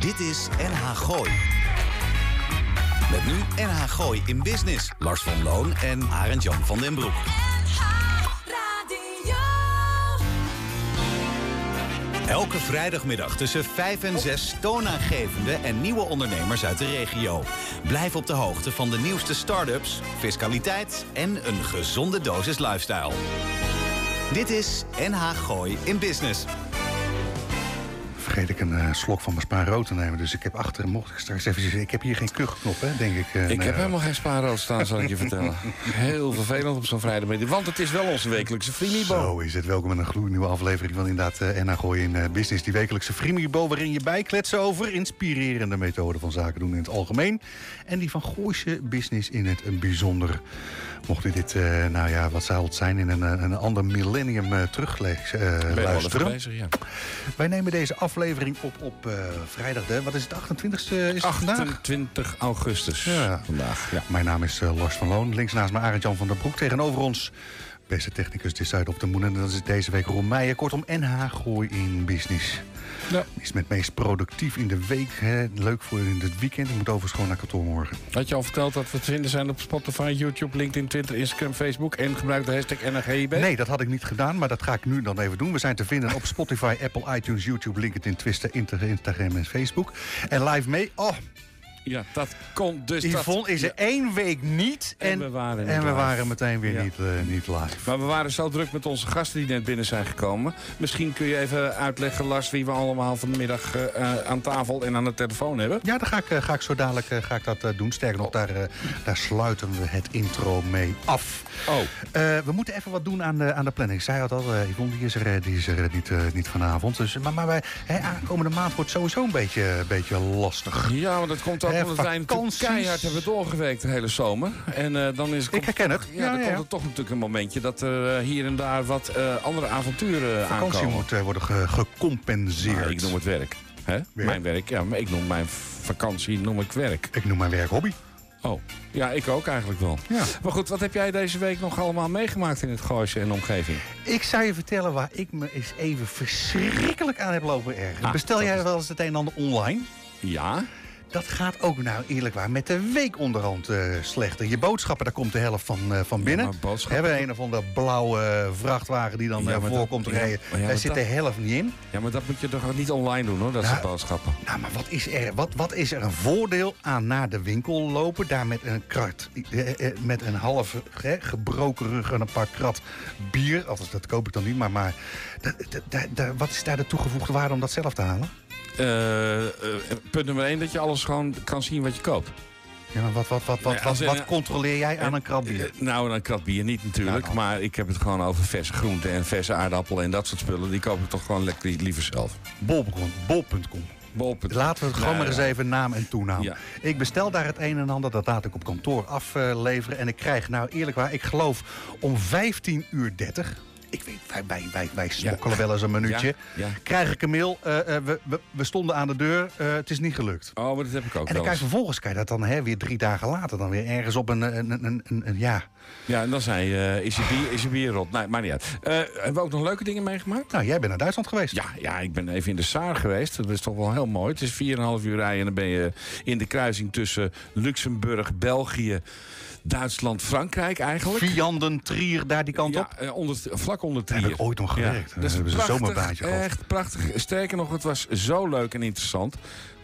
Dit is NH Gooi. Met nu NH Gooi in Business. Lars van Loon en Arend Jan van den Broek. Elke vrijdagmiddag tussen 5 en 6 toonaangevende en nieuwe ondernemers uit de regio. Blijf op de hoogte van de nieuwste start-ups, fiscaliteit en een gezonde dosis lifestyle. Dit is NH Gooi in Business vergeet ik een uh, slok van mijn spaarrood te nemen. Dus ik heb achter, mocht ik straks even Ik heb hier geen kuchknop, hè, denk ik. Uh, ik heb helemaal geen spaarrood staan, zal ik je vertellen. Heel vervelend op zo'n vrijdagmiddag. Want het is wel onze wekelijkse Frimibo. Zo is het. Welkom in een gloednieuwe aflevering van inderdaad uh, NH Gooi in Business. Die wekelijkse Frimibo waarin je bijkletsen over inspirerende methoden van zaken doen in het algemeen. En die van Gooise business in het bijzonder. Mocht u dit, nou ja, wat zou het zijn, in een, een ander millennium. Bezig, ja. Wij nemen deze aflevering op op uh, vrijdag, de, wat is het, 28 e is 28 augustus ja. vandaag. Ja. Mijn naam is uh, Lars van Loon. Links naast me Arend Jan van der Broek. Tegenover ons beste technicus is Zuid op de Moen. En dat is deze week Ron Meijer. Kortom, NH Gooi in Business. Ja. Is met meest productief in de week. Hè. Leuk voor in het weekend. Ik moet overigens gewoon naar kantoor morgen. Had je al verteld dat we te vinden zijn op Spotify, YouTube, LinkedIn, Twitter, Instagram, Facebook. En gebruik de hashtag NRGIB? Nee, dat had ik niet gedaan. Maar dat ga ik nu dan even doen. We zijn te vinden op Spotify, Apple, iTunes, YouTube, LinkedIn, Twitter, Instagram en Facebook. En live mee. Oh, ja, dat kon dus. Yvonne dat, is er één week niet. En, en we waren, en we waren meteen weer niet, uh, niet live. Maar we waren zo druk met onze gasten die net binnen zijn gekomen. Misschien kun je even uitleggen, Lars, wie we allemaal vanmiddag uh, aan tafel en aan de telefoon hebben. Ja, daar ga ik, uh, ga ik zo dadelijk ga ik dat doen. Sterker nog, daar, daar sluiten we het intro mee af. Oh. we moeten even wat doen aan de, aan de planning. Ik zei al, Yvonne die is er, die is er niet, niet vanavond. Dus, maar maar wij, hè, aankomende maand wordt sowieso een beetje, beetje lastig. Ja, maar dat komt ook omdat wij natuurlijk keihard hebben doorgewerkt de hele zomer. En uh, dan is het... Ik herken het. Ja, dan komt er toch natuurlijk een momentje dat er uh, hier en daar wat uh, andere avonturen Vakantie aankomen. moet worden ge gecompenseerd. Nou, ik noem het werk. Hè? Mijn werk, ja. Maar ik noem mijn vakantie noem ik werk. Ik noem mijn werk hobby. Oh, ja, ik ook eigenlijk wel. Ja. Maar goed, wat heb jij deze week nog allemaal meegemaakt in het Gooise en omgeving? Ik zou je vertellen waar ik me eens even verschrikkelijk aan heb lopen ergeren. Ah, Bestel jij wel eens het een en ander online? Ja. Dat gaat ook nou eerlijk waar met de week onderhand uh, slechter. Je boodschappen, daar komt de helft van, uh, van binnen. Ja, we hebben een of andere blauwe vrachtwagen die dan ja, voorkomt rijden. Ja, Daar zit de helft niet in. Ja, maar dat moet je toch niet online doen hoor, dat nou, soort boodschappen. Nou, maar wat is, er, wat, wat is er een voordeel aan naar de winkel lopen? Daar met een krat, met een half gebroken rug en een paar krat bier. Althans, dat koop ik dan niet, maar, maar wat is daar de toegevoegde waarde om dat zelf te halen? Uh, uh, punt nummer 1, dat je alles gewoon kan zien wat je koopt. Ja, maar wat, wat, wat, wat, wat, wat controleer jij aan een krat bier? Nou, een krat bier niet natuurlijk. Nou, maar ik heb het gewoon over verse groenten en verse aardappelen en dat soort spullen. Die koop ik toch gewoon lekker liever zelf. Bol.com. Bol.com. Bol.com. Laten we het gewoon nou, maar eens even naam en toenaam. Ja. Ik bestel daar het een en ander, dat laat ik op kantoor afleveren. En ik krijg, nou eerlijk waar, ik geloof om 15 uur 30 ik weet, wij, wij, wij, wij smokkelen ja. wel eens een minuutje. Ja, ja. Krijg ik een mail, uh, uh, we, we, we, stonden aan de deur, uh, het is niet gelukt. Oh, maar dat heb ik ook En dan kan je vervolgens kan je dat dan hè, weer drie dagen later... dan weer ergens op een, een, een, een, een ja... Ja, en dan zei je, is je bier, is je bier rot? Nee, maar niet uit. hebben we ook nog leuke dingen meegemaakt? Nou, jij bent naar Duitsland geweest. Ja, ja, ik ben even in de Saar geweest. Dat is toch wel heel mooi. Het is 4,5 uur rijden en dan ben je in de kruising tussen Luxemburg, België... Duitsland, Frankrijk eigenlijk. Vianden, Trier, daar die kant ja, op? Onder, vlak onder Trier. Heb ik ooit nog gewerkt. Ja, dat is een zomerbaantje Echt prachtig. Sterker nog, het was zo leuk en interessant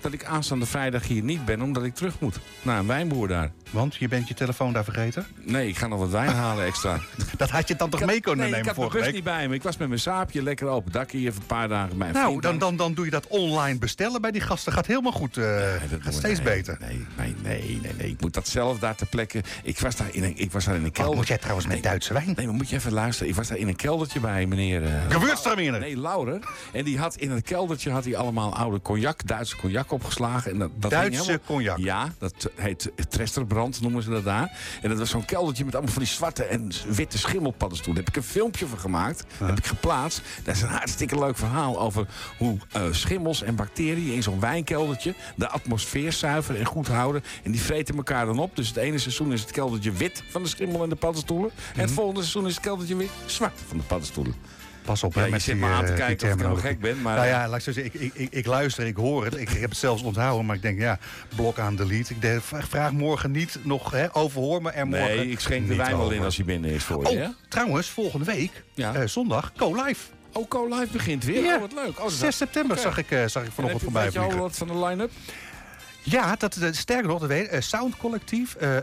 dat ik aanstaande vrijdag hier niet ben, omdat ik terug moet naar een wijnboer daar. Want je bent je telefoon daar vergeten? Nee, ik ga nog wat wijn halen extra. dat had je dan toch mee kunnen nee, nemen ik had vorige week? niet bij me. Ik was met mijn saapje lekker open dak hier even een paar dagen bij Nou, dan, dan, dan doe je dat online bestellen bij die gasten. Gaat helemaal goed. Uh, nee, dat gaat steeds nee, beter. Nee, nee, nee, nee. Ik moet dat zelf daar ter plekke. Ik was daar in een, ik was daar in een kelder. Oh, moet jij trouwens met Duitse wijn? Nee, maar moet je even luisteren. Ik was daar in een keldertje bij meneer... Uh. Nee, Laurer. En die had in het keldertje had hij allemaal oude cognac, Duitse cognac opgeslagen. En dat, dat Duitse helemaal, cognac? Ja, dat heet Tresterbrand noemen ze dat daar. En dat was zo'n keldertje met allemaal van die zwarte en witte schimmelpaddenstoelen. Daar heb ik een filmpje van gemaakt. Heb ik geplaatst. Dat is een hartstikke leuk verhaal over hoe uh, schimmels en bacteriën in zo'n wijnkeldertje de atmosfeer zuiveren en goed houden. En die vreten elkaar dan op. Dus het ene seizoen is het keldertje wit van de schimmel en de paddenstoelen. Mm -hmm. En het volgende seizoen is het keldertje weer zwart van de paddenstoelen. Pas op, hè, je met zit die, me aan te eh, kijken of ik nou gek ben, maar... Nou ja, laat ik zo zeggen, ik, ik, ik, luister, ik hoor het. Ik, heb het zelfs onthouden, maar ik denk, ja, blok aan delete. Ik denk, vraag- morgen niet nog, hè, overhoor me er morgen nee, ik schenk de wijn wel in als hij binnen is voor je. Oh, trouwens, volgende week, eh, zondag, Go Live. Oh, Co Live begint weer. Ja. Oh, wat leuk. Oh, dat is 6 september zag ik, zag ik En vanochtend voorbij je al wat van de line-up? Ja, dat, eh, sterker nog, dat weet, eh, Sound Collectief. eh,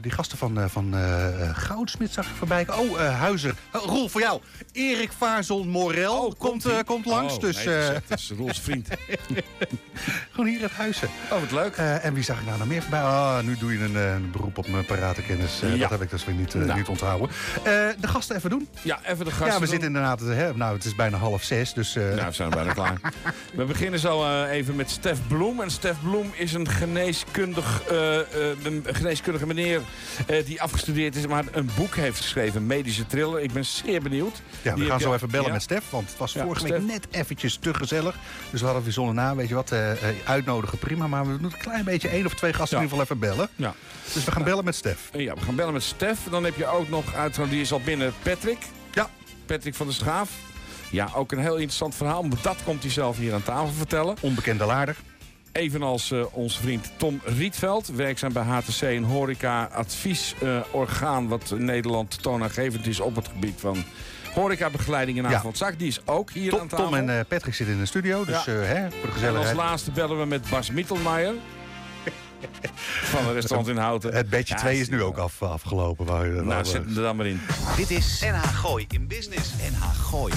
die gasten van, van Goudsmit zag ik voorbij. Oh, Huizer. Roel, voor jou. Erik Vaarzel Morel komt, Oh, ie? komt langs. Oh, dus nee, dat is Roels vriend. gewoon hier het Huizen. Oh, wat leuk. En wie zag ik nou nog meer voorbij? Ah, nu doe je een, een beroep op mijn paratenkennis. Ja. Dat heb ik dus weer niet, Nou. niet onthouden. De gasten even doen. Ja, even de gasten. ja, we doen. zitten inderdaad... Hè, nou, het is bijna half zes, dus... Nou, we zijn bijna klaar. We beginnen zo even met Stef Bloem. En Stef Bloem is een, geneeskundig, eh, eh, een geneeskundige meneer eh, die afgestudeerd is, maar een boek heeft geschreven, medische thriller. Ik ben zeer benieuwd. Ja, we Die gaan zo even bellen ja? met Stef. Want het was Ja, vorige week net eventjes te gezellig. Dus we hadden weer na, weet je wat, uitnodigen, prima. Maar we doen een klein beetje één of twee gasten in ieder geval even bellen. Ja. Dus we gaan bellen met Stef. Ja, we gaan bellen met Stef. Dan heb je ook nog die is al binnen, Patrick. Ja. Patrick van der Schaaf. Ja, ook een heel interessant verhaal. Maar dat komt hij zelf hier aan tafel vertellen. Onbekende laarder. Evenals eh, onze vriend Tom Rietveld, werkzaam bij HTC, een horeca-adviesorgaan wat in Nederland toonaangevend is op het gebied van horecabegeleiding en Ja. avondzak. Die is ook hier aan tafel. Tom en eh, Patrick zitten in de studio. Dus Ja. eh, hè, voor de En als gezelligheid. laatste bellen we met Bas Mittelmeijer. van het restaurant in Houten. Het bedje Ja, 2 is nu ook af, afgelopen. Je, Nou, zet hem er dan maar in. Dit is NH Gooi in Business. NH Gooi.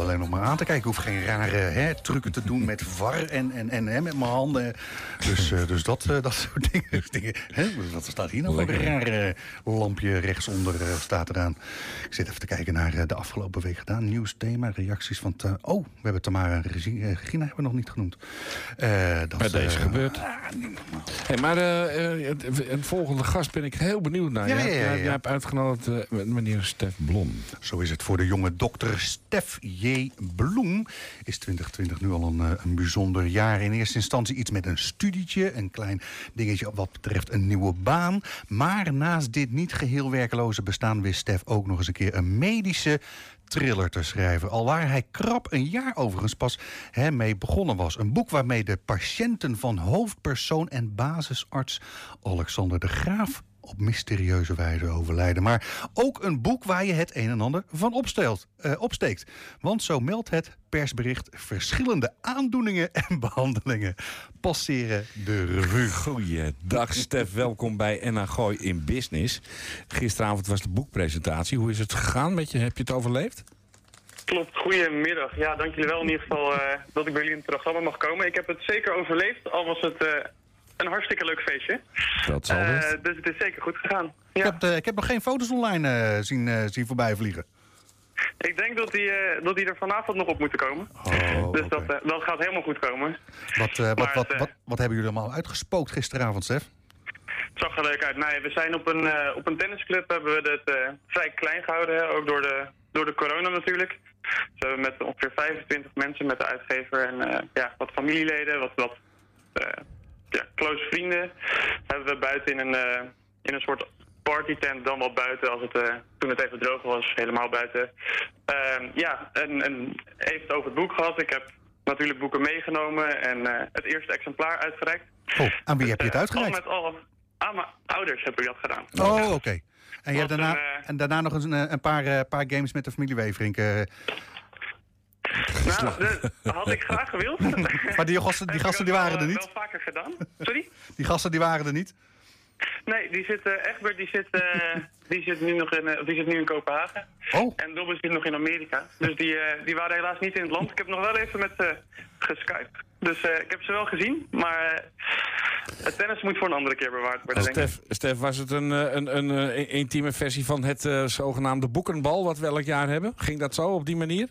Alleen, nog maar aan te kijken. Ik hoef geen rare hè, trucken te doen met var en, en, en hè, met mijn handen. Dus, eh, dus dat, eh, dat soort dingen. Dus dingen hè, wat staat hier nou voor een raar eh, lampje rechtsonder eh, staat eraan. Ik zit even te kijken naar de afgelopen week gedaan. Nieuws, thema, reacties van... Oh, we hebben Tamara en Regi- Regina hebben we nog niet genoemd. Dat, Bij deze gebeurt. Hey, maar het- een volgende gast ben ik heel benieuwd naar. Ja, ja, ja, ja. Jij hebt uitgenodigd met meneer Stef Blom. Zo is het voor de jonge dokter Stef J. Bloem. Is 2020 nu al een, eh, een bijzonder jaar. In eerste instantie iets met een studietje. Een klein dingetje wat betreft een nieuwe baan. Maar naast dit niet geheel werkeloze bestaan wist Stef ook nog eens een keer een medische thriller te schrijven. Alwaar hij krap een jaar overigens pas mee begonnen was. Een boek waarmee de patiënten van hoofdpersoon en basisarts Alexander de Graaf op mysterieuze wijze overlijden. Maar ook een boek waar je het een en ander van opsteelt, eh, opsteekt. Want zo meldt het persbericht... verschillende aandoeningen en behandelingen passeren de revue. Goeiedag Stef, welkom bij NH Gooi in Business. Gisteravond was de boekpresentatie. Hoe is het gegaan met je? Heb je het overleefd? Klopt, goedemiddag. Ja, dank jullie wel in ieder geval eh, dat ik bij jullie in het programma mag komen. Ik heb het zeker overleefd, al was het eh, een hartstikke leuk feestje. Dat zal Eh, best. dus het is zeker goed gegaan. Ik, Ja, heb, eh, ik heb nog geen foto's online eh, zien, zien voorbij vliegen. ik denk dat die, dat die er vanavond nog op moeten komen. Oh, dus dat, dat gaat helemaal goed komen. wat, wat, maar wat, het, wat, wat hebben jullie allemaal uitgespookt gisteravond, Stef? Het zag er leuk uit. Nee, we zijn op een, op een tennisclub hebben we het vrij klein gehouden, hè, ook door de, door de corona natuurlijk. Dus we hebben met ongeveer 25 mensen met de uitgever en ja, wat familieleden, wat, wat ja, close vrienden, hebben we buiten in een, eh, in een soort partytent, dan wel buiten als het, eh, toen het even droog was, helemaal buiten. Ehm, ja, en, en even over het boek gehad. Ik heb natuurlijk boeken meegenomen en eh, het eerste exemplaar uitgereikt. Oh, aan wie heb je het uitgereikt? Al met al aan mijn ouders heb ik dat gedaan. Oh, oké. En, je hebt daarna, een, en daarna nog eens een, een paar, paar games met de familie Weverink. Eh. Nou, dat had ik graag gewild. maar die gasten, die gasten die waren er wel, niet. wel vaker gedaan. Sorry? Die gasten die waren er niet. Nee, die zit, eh, Egbert die zit, eh, die zit nu nog in, eh, die zit nu in Kopenhagen. Oh, En Dobbin zit nog in Amerika. Dus die, eh, die waren helaas niet in het land. Ik heb nog wel even met ze geskypt. Dus eh, ik heb ze wel gezien, maar eh, het tennis moet voor een andere keer bewaard worden, denk ik. Stef, Stef, was het een, eh, een, een, eh, intieme versie van het eh, zogenaamde boekenbal wat we elk jaar hebben? Ging dat zo op die manier?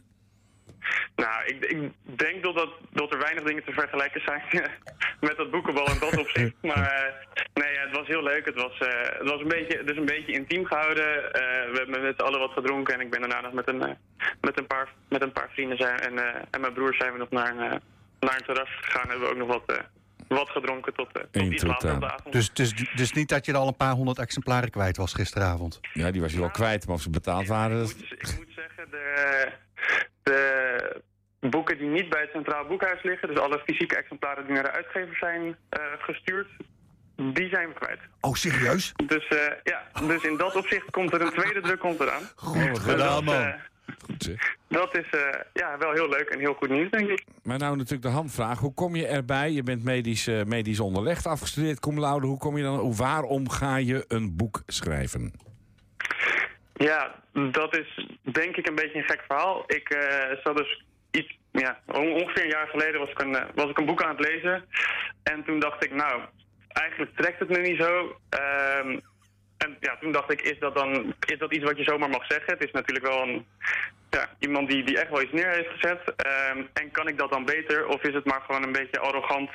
Nou, ik, ik denk dat, dat, dat er weinig dingen te vergelijken zijn met dat boekenbal in dat opzicht. Maar eh, nee, ja, het was heel leuk. Het was, eh, het was een, beetje, het is een beetje intiem gehouden. Eh, we hebben met z'n allen wat gedronken en ik ben daarna nog met een, met een, paar, met een paar vrienden zijn, en, eh, en mijn broer zijn we nog naar een, eh, naar een terras gegaan. En hebben we ook nog wat, eh, wat gedronken tot, eh, tot iets later op de avond. Dus, dus, dus niet dat je er al een paar honderd exemplaren kwijt was gisteravond. Ja, die was je wel kwijt, maar of ze betaald waren... Ik dat- moet, ik moet zeggen, de, de boeken die niet bij het Centraal Boekhuis liggen, dus alle fysieke exemplaren die naar de uitgever zijn eh, gestuurd, die zijn we kwijt. Oh, serieus? Dus eh, ja, dus in dat opzicht komt er een tweede druk komt eraan. Goed dat, eh, Goed, zeg. dat is eh, ja, wel heel leuk en heel goed nieuws, denk ik. Maar nou natuurlijk de handvraag. Hoe kom je erbij? Je bent medisch, medisch onderlegd, afgestudeerd, cum laude. Hoe kom je dan... Hoe, waarom ga je een boek schrijven? Ja, dat is denk ik een beetje een gek verhaal. Ik eh zat dus iets, ja, on- ongeveer een jaar geleden was ik, een, eh, was ik een boek aan het lezen. En toen dacht ik, nou, eigenlijk trekt het me niet zo. Ehm, en ja, toen dacht ik, is dat dan is dat iets wat je zomaar mag zeggen? Het is natuurlijk wel een, ja, iemand die, die echt wel iets neer heeft gezet. Ehm, en kan ik dat dan beter? Of is het maar gewoon een beetje arrogant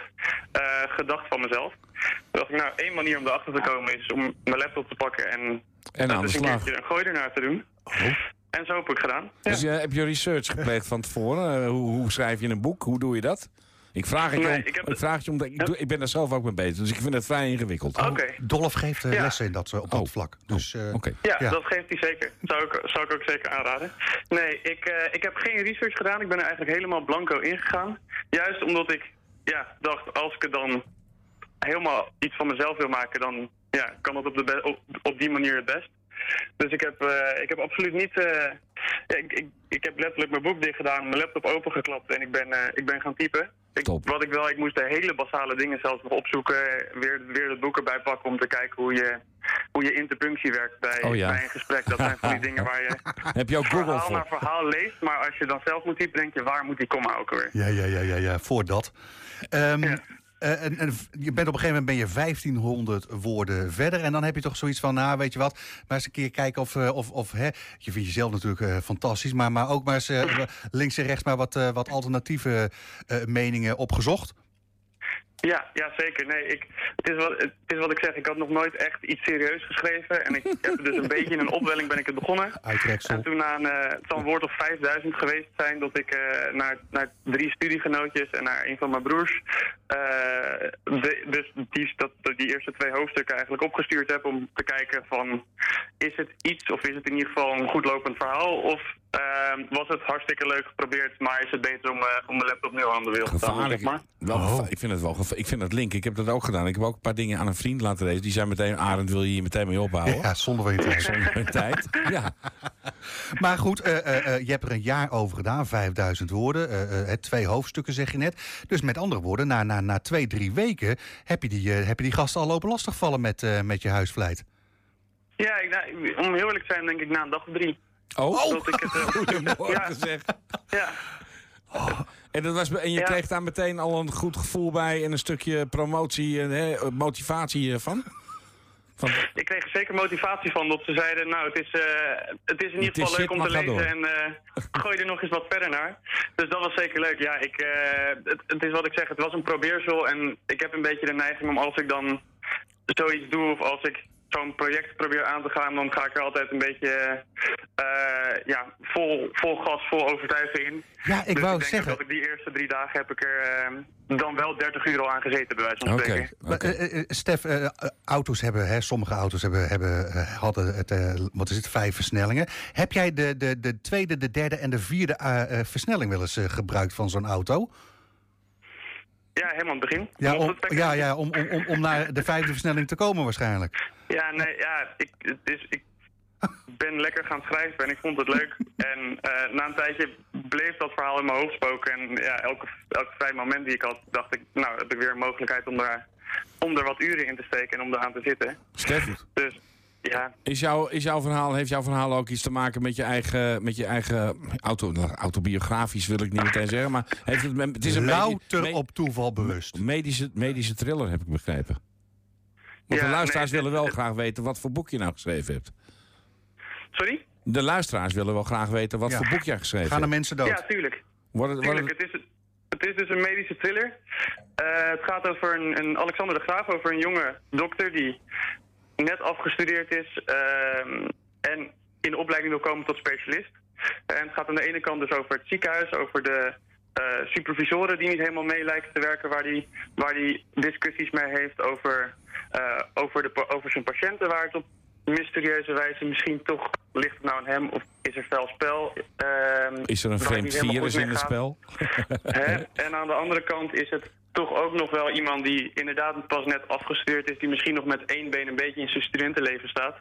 eh, gedacht van mezelf? Toen dacht ik, nou, één manier om erachter te komen is om mijn laptop te pakken en En dat aan de slag. keertje een gooi ernaar te doen. En zo heb ik gedaan. Ja. Dus eh, heb je research gepleegd van tevoren? Eh, hoe, hoe schrijf je een boek? Hoe doe je dat? Ik vraag het je, om, ik heb ik vraag het je omdat ik, doe- ik ben daar zelf ook mee bezig. Dus ik vind het vrij ingewikkeld. Oké. Dolf geeft eh, Ja. lessen in dat, eh, op dat Oh. vlak. Dus, eh, Oké. Ja, Ja. dat geeft hij zeker. Zou ik, zou ik ook zeker aanraden. Nee, ik, eh, ik heb geen research gedaan. Ik ben er eigenlijk helemaal blanco ingegaan. Juist omdat ik ja, dacht, als ik het dan helemaal iets van mezelf wil maken, dan ja, kan dat op, de be- op, op die manier het best. Dus ik heb, eh, ik heb absoluut niet... eh, ja, ik, ik, ik heb letterlijk mijn boek dicht gedaan, mijn laptop opengeklapt en ik ben, eh, ik ben gaan typen. Ik, Top. wat ik wel, ik moest de hele basale dingen zelfs nog opzoeken. Weer, weer het boek erbij pakken om te kijken hoe je, hoe je interpunctie werkt bij, Oh ja. bij een gesprek. Dat zijn van die dingen waar je Heb je ook Google verhaal naar voor? verhaal leest. Maar als je dan zelf moet typen, denk je, waar moet die komma ook weer? Ja, ja, ja, ja, ja, voor dat. Ehm, Ja. Eh, en, en je bent op een gegeven moment ben je 1500 woorden verder. En dan heb je toch zoiets van, nou, weet je wat, maar eens een keer kijken of, eh, of, of hè, je vindt jezelf natuurlijk eh, fantastisch, maar, maar ook maar eens links en rechts maar wat, wat alternatieve meningen opgezocht. Ja, ja zeker. Nee, ik, het, is wat, het is wat ik zeg. Ik had nog nooit echt iets serieus geschreven. En ik heb dus een beetje in een opwelling ben ik het begonnen. Uitreksel. En toen een, eh, het zal een woord of 5000 geweest zijn dat ik eh, naar, naar drie studiegenootjes en naar een van mijn broers, eh, de- dus die, dat, die eerste twee hoofdstukken eigenlijk opgestuurd heb om te kijken van, is het iets of is het in ieder geval een goed lopend verhaal of eh, was het hartstikke leuk geprobeerd, maar is het beter om, eh, om mijn laptop nu aan de te staan, Gevaarlijk. zeg maar. Wel Oh. Ik vind het wel Ik vind het link. Ik heb dat ook gedaan. Ik heb ook een paar dingen aan een vriend laten lezen. Die zei meteen, Arend, wil je hier meteen mee ophouden? Ja, zonder van je tijd. Zonder mijn tijd. Ja. Maar goed, eh, eh, eh, je hebt er een jaar over gedaan, 5000 woorden. eh, eh, twee hoofdstukken zeg je net. Dus met andere woorden, na, na, na twee, drie weken heb je die, heb je die gasten al lopen lastigvallen met, eh, met je huisvlijt. Ja, ik, nou, om heel eerlijk te zijn denk ik na een dag of drie. Oh, Dat ik het, eh, goedemorgen Ja. zeg. ja. En, dat was, en je Ja. kreeg daar meteen al een goed gevoel bij en een stukje promotie en hè, motivatie eh, van? van? Ik kreeg er zeker motivatie van dat ze zeiden, nou het is, eh, het is in ieder geval leuk om te lezen en eh, gooi er nog eens wat verder naar. Dus dat was zeker leuk. Ja, ik, eh, het, het is wat ik zeg, het was een probeersel en ik heb een beetje de neiging om als ik dan zoiets doe of als ik zo'n project probeer aan te gaan, dan ga ik er altijd een beetje eh, ja, vol, vol gas, vol overtuiging in. Ja, ik dus wou ik denk zeggen. dat ik die eerste drie dagen heb ik er eh, dan wel 30 uur al aan gezeten, bij wijze van Oké. spreken. Oké. eh, Stef, auto's hebben, hè, sommige auto's hebben, hebben, eh, hadden het, eh, wat is het, vijf versnellingen. Heb jij de, de, de tweede, de derde en de vierde versnelling wel eens eh, gebruikt van zo'n auto? Ja, helemaal aan het begin. Ja, om, ja, ja om, om, om, om naar de vijfde versnelling te komen waarschijnlijk. Ja, nee, ja, ik, het is, ik ben lekker gaan schrijven en ik vond het leuk. En eh, na een tijdje bleef dat verhaal in mijn hoofd spoken. En ja, elke, elk vrij moment die ik had, dacht ik, nou, heb ik weer een mogelijkheid om er, om er wat uren in te steken en om eraan te zitten. Stef, Dus ja, is, jouw, is jouw verhaal, heeft jouw verhaal ook iets te maken met je eigen, met je eigen auto, nou, autobiografisch wil ik niet meteen zeggen, maar heeft het, het is een Louter op toeval bewust. medische, medische thriller, heb ik begrepen. Want Ja, de luisteraars nee, willen wel het- graag weten wat voor boek je nou geschreven hebt. sorry? De luisteraars willen wel graag weten wat Ja. voor boek jij geschreven Gaan de hebt. mensen dood? Ja, tuurlijk. Tuurlijk, worden- het is, het is dus een medische thriller. Eh, het gaat over een, een Alexander de Graaf, over een jonge dokter die net afgestudeerd is ehm, en in de opleiding wil komen tot specialist. En het gaat aan de ene kant dus over het ziekenhuis, over de eh, supervisoren die niet helemaal mee lijken te werken, waar die, waar die discussies mee heeft over, eh, over, de, over zijn patiënten, waar het op mysterieuze wijze misschien toch ligt het nou aan hem of is er fel spel. ehm, is er een vreemd virus in het spel? En aan de andere kant is het toch ook nog wel iemand die inderdaad pas net afgestudeerd is, die misschien nog met één been een beetje in zijn studentenleven staat.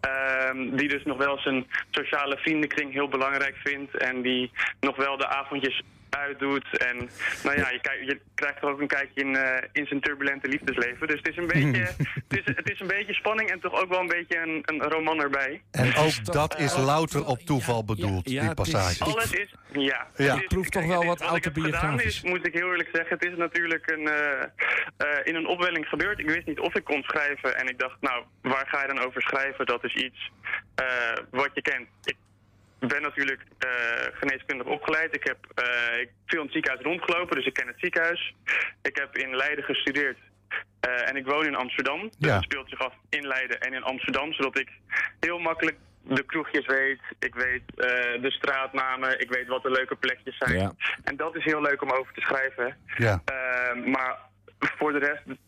Ehm, die dus nog wel zijn sociale vriendenkring heel belangrijk vindt en die nog wel de avondjes uitdoet. En nou ja, je, je krijgt er ook een kijkje in, eh, in zijn turbulente liefdesleven. Dus het is, een beetje, het, is, het is een beetje spanning en toch ook wel een beetje een, een roman erbij. En ook dat is louter op toeval ja, bedoeld, ja, die het is- passage. Alles is, ja. Ja. Het is- Proeft toch wel wat wat autobiografisch. is, moet ik heel eerlijk zeggen, het is natuurlijk een, eh, eh, in een opwelling gebeurd. Ik wist niet of ik kon schrijven en ik dacht, nou, waar ga je dan over schrijven? Dat is iets eh, wat je kent. Ik ben natuurlijk eh, geneeskundig opgeleid. Ik heb eh, ik veel in het ziekenhuis rondgelopen, dus ik ken het ziekenhuis. Ik heb in Leiden gestudeerd. eh, en ik woon in Amsterdam. Dus Ja. het speelt zich af in Leiden en in Amsterdam, zodat ik heel makkelijk de kroegjes weet. Ik weet de straatnamen. Ik weet wat de leuke plekjes zijn. Ja. En dat is heel leuk om over te schrijven. Ja. Maar voor de rest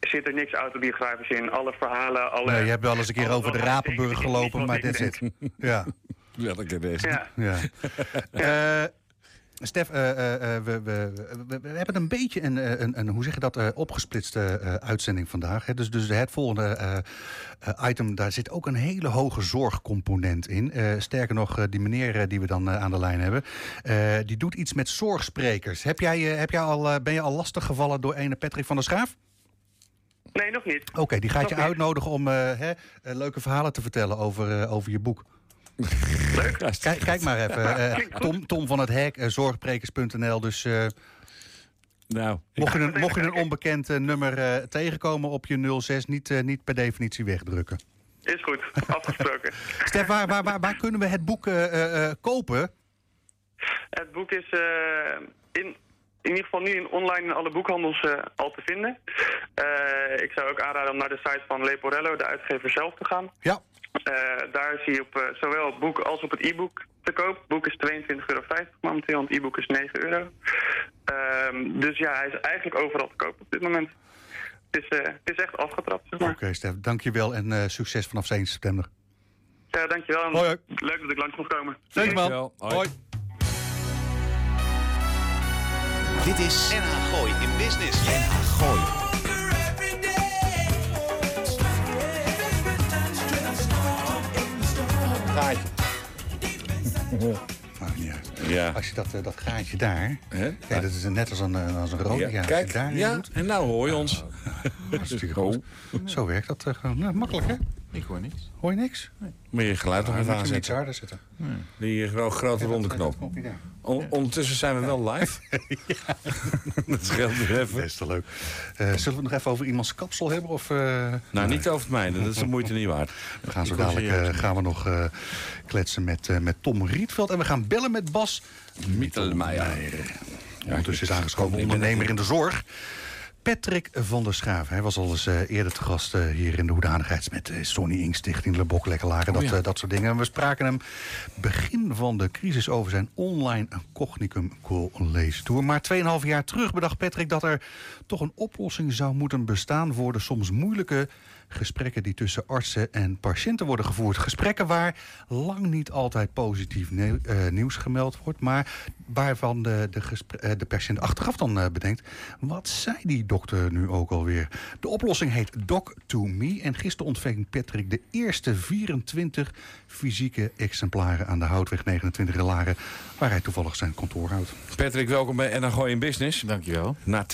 zit er niks autobiografisch in. Alle verhalen, alle... Nee, je hebt wel eens een keer over de Rapenburg gelopen, maar wat that's ik it. Ja, Welke is Ja. ja. Eh, Stef, eh, eh, we, we, we, we hebben een beetje een, eh, een, een hoe zeg je dat, eh, opgesplitste eh, uitzending vandaag. Hè? Dus, dus het volgende item, daar zit ook een hele hoge zorgcomponent in. Eh, sterker nog, eh, die meneer eh, die we dan aan de lijn hebben, eh, die doet iets met zorgsprekers. Heb jij, eh, heb jij al, eh, ben je al lastig gevallen door ene Patrick van der Schaaf? Nee, nog niet. Oké, die gaat Nog je niet. uitnodigen om eh, hè, leuke verhalen te vertellen over, eh, over je boek. Kijk, kijk maar even. eh, Tom, Tom van het Hek, eh, zorgprekers.nl. Dus eh, Nou, mocht, je een, mocht je een onbekend eh, nummer eh, tegenkomen op je 06, niet, eh, niet per definitie wegdrukken. Is goed. Afgesproken. Stef, waar, waar, waar, waar kunnen we het boek eh, eh, eh, kopen? Het boek is eh, in, in ieder geval nu in online in alle boekhandels eh, al te vinden. Eh, ik zou ook aanraden om naar de site van Leporello, de uitgever zelf, te gaan. Ja, Eh, daar zie je op eh, zowel het boek als op het e-book te koop. Het boek is 22,50 euro momenteel, en het e-book is 9 euro. Ehm, dus ja, hij is eigenlijk overal te koop op dit moment. Het is, eh, het is echt afgetrapt, zeg maar. oké Stef, dankjewel en eh, succes vanaf 7 september. Ja, dankjewel. En Hoi, hoi. Leuk dat ik langs mocht komen. Dankjewel. Hoi. Hoi. Dit is NH Gooi in Business. gooi. Gaatje. Maakt niet uit. Ja. Als je dat, eh, dat gaatje daar, Hè? kijk, dat is net als een, eh, als een rode. Ja, Kijk, je daarin ja, doet, en nou hoor je ons. hartstikke goed. Zo werkt dat gewoon. Nou, makkelijk hè? Ik hoor niks. Hoor je niks? Moet je geluid nog even moet je hem iets aanzetten. harder zetten. Die gro- grote ronde knop. On- ondertussen zijn we wel live. dat scheelt weer even. Best wel leuk. Eh, zullen we het nog even over iemands kapsel hebben? Of, eh, Nou, niet over het mijne. Dat is de moeite niet waard. we gaan zo dadelijk eh, gaan we nog eh, kletsen met, eh, met Tom Rietveld. En we gaan bellen met Bas Mittelmeijer. Ondertussen is aangeschoven ondernemer in de zorg. Patrick van der Schaaf. Hij was al eens eh, eerder te gast eh, hier in de hoedanigheid met eh, Sonny Inc. Stichting Le Bok Lekker Lager. dat, ja. dat soort dingen. En we spraken hem begin van de crisis over zijn online Cognicum College Tour. Maar 2,5 jaar terug bedacht Patrick dat er toch een oplossing zou moeten bestaan voor de soms moeilijke gesprekken die tussen artsen en patiënten worden gevoerd. Gesprekken waar lang niet altijd positief nieuw- eh, nieuws gemeld wordt, maar waarvan de, de, eh, de patiënt achteraf dan eh, bedenkt: wat zei die dokter nu ook alweer? De oplossing heet Doc to Me. En gisteren ontving Patrick de eerste 24 fysieke exemplaren aan de Houtweg 29 in Laren, waar hij toevallig zijn kantoor houdt. Patrick, welkom bij NH Gooi in Business. Dankjewel. Na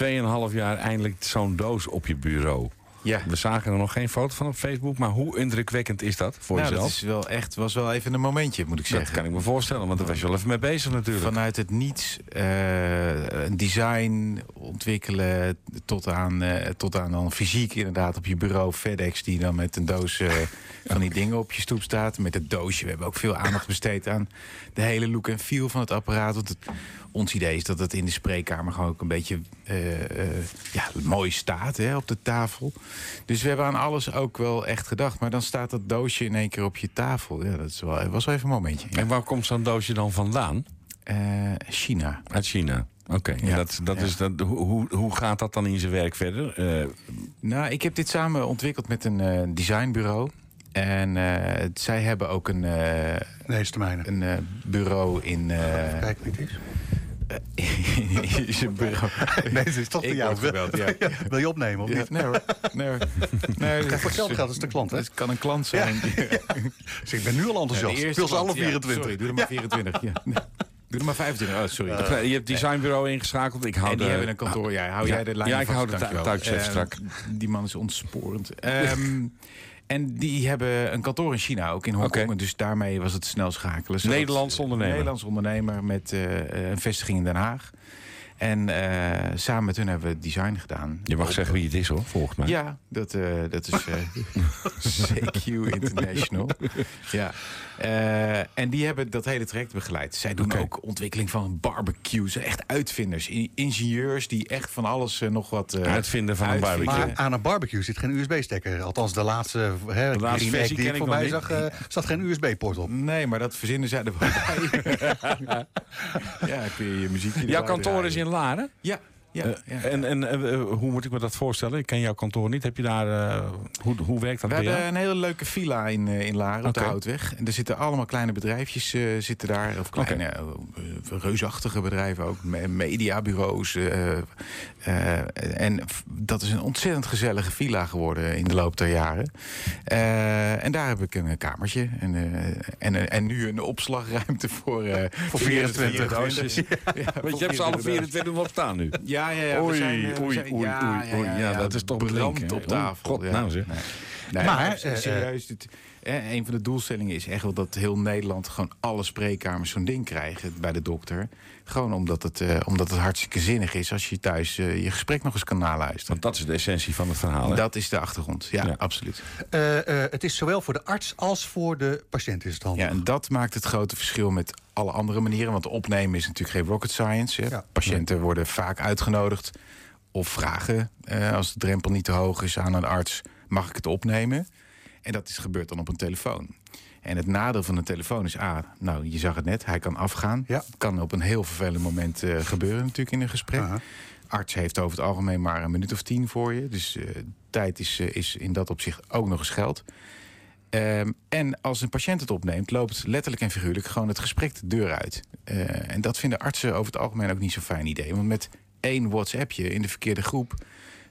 2,5 jaar eindelijk zo'n doos op je bureau. Ja. We zagen er nog geen foto van op Facebook, maar hoe indrukwekkend is dat voor Nou, jezelf? dat is wel echt, was wel even een momentje, moet ik Dat zeggen. kan ik me voorstellen, want daar was je wel even mee bezig natuurlijk. Vanuit het niets eh, een design ontwikkelen tot aan, eh, tot aan dan fysiek inderdaad op je bureau FedEx die dan met een doos eh, van die dingen op je stoep staat. Met het doosje. We hebben ook veel aandacht besteed aan de hele look en feel van het apparaat. Want het, ons idee is dat het in de spreekkamer gewoon ook een beetje ja, mooi staat hè, op de tafel. Dus we hebben aan alles ook wel echt gedacht. Maar dan staat dat doosje in één keer op je tafel. Ja, dat is wel, was wel even een momentje. Ja. En waar komt zo'n doosje dan vandaan? Eh, China. Uit China. Oké, Ja, dat, dat ja. is dat, hoe, hoe, gaat dat dan in zijn werk verder? Eh, Nou, ik heb dit samen ontwikkeld met een eh, designbureau. En eh, zij hebben ook een, eh, Nee, is de mijne. een eh, bureau in. eh, Kijk wie het is. In zijn bureau. Nee, het is toch Ik jou. gebeld, ja. Wil je opnemen of Ja, niet? nee hoor. Nee, hoor. nee, Kijk, voor hetzelfde geld is de klant, hè? Het kan een klant zijn. Dus ik ben nu al enthousiast. Ik wil ze alle klant, ja, 24. sorry, doe er maar 24. Ja. Nee, Doe er maar 25. Oh, sorry. Eh, je hebt designbureau ingeschakeld. Ik hou en die de- hebben een kantoor. Ja, hou Ja. jij de lijn Ja, ik vast, hou de tu- dankjewel. touwtjes even Eh, strak. Die man is ontsporend. Ehm, en die hebben een kantoor in China, ook in Hongkong. Oké. Dus daarmee was het snel schakelen. Nederlands ondernemer. Nederlands ondernemer met eh, een vestiging in Den Haag. En eh, samen met hun hebben we design gedaan. Je mag zeggen wie het is hoor, volgens mij. Ja, dat, eh, dat is eh, CQ International. ja. Eh, en die hebben dat hele traject begeleid. Zij doen ook ontwikkeling van barbecues. Echt uitvinders. Ingenieurs die echt van alles nog wat... eh, Uitvinden van een barbecue. Maar aan een barbecue zit geen USB-stekker. Althans, de laatste, hè, De laatste versie die ken ik voorbij zag, eh, zat geen USB-poort op. Nee, maar dat verzinnen zij er wel bij. ja, kun je je muziekje Jouw erbij kantoor is in Laren? Ja, ja, Eh, ja. En, en eh, hoe moet ik me dat voorstellen? Ik ken jouw kantoor niet. Heb je daar, eh, hoe, hoe werkt dat We hebben een hele leuke villa in, eh, in Laren, op de. Houtweg. En er zitten allemaal kleine bedrijfjes eh, zitten daar. Of kleine, eh, eh, reusachtige bedrijven ook. me- Mediabureaus. eh, eh, en dat is een ontzettend gezellige villa geworden in de loop der jaren. Eh, en daar heb ik een kamertje. En, eh, en, eh, en nu een opslagruimte voor, eh, voor 24 doosjes. Ja, Want je hebt ze alle 24 nog staan nu. Ja, ja, ja. Oei, zijn, eh, oei, zijn- oei, ja, oei, ja, oei. dat is toch brand op tafel. God, nou zeg. Nee. Nee, Maar, eh, serieus, dit, een van de doelstellingen is echt wel dat heel Nederland gewoon alle spreekkamers zo'n ding krijgen bij de dokter. Gewoon omdat het, eh, omdat het hartstikke zinnig is als je thuis eh, je gesprek nog eens kan naluisteren. Want dat is de essentie van het verhaal. hè? Dat is de achtergrond, ja, Ja. absoluut. Eh, eh, het is zowel voor de arts als voor de patiënt is het handig. Ja, en dat maakt het grote verschil met alle andere manieren. Want opnemen is natuurlijk geen rocket science. Hè. Ja. Patiënten worden vaak uitgenodigd of vragen, eh, als de drempel niet te hoog is aan een arts, mag ik het opnemen? En dat is gebeurd dan op een telefoon. En het nadeel van een telefoon is, ah, nou, je zag het net, hij kan afgaan. Ja. Kan op een heel vervelend moment eh, gebeuren natuurlijk in een gesprek. Arts heeft over het algemeen maar een minuut of tien voor je. Dus eh, tijd is, eh, is in dat opzicht ook nog eens geld. Ehm, en als een patiënt het opneemt, loopt letterlijk en figuurlijk gewoon het gesprek de deur uit. En dat vinden artsen over het algemeen ook niet zo'n fijn idee. Want met één WhatsAppje in de verkeerde groep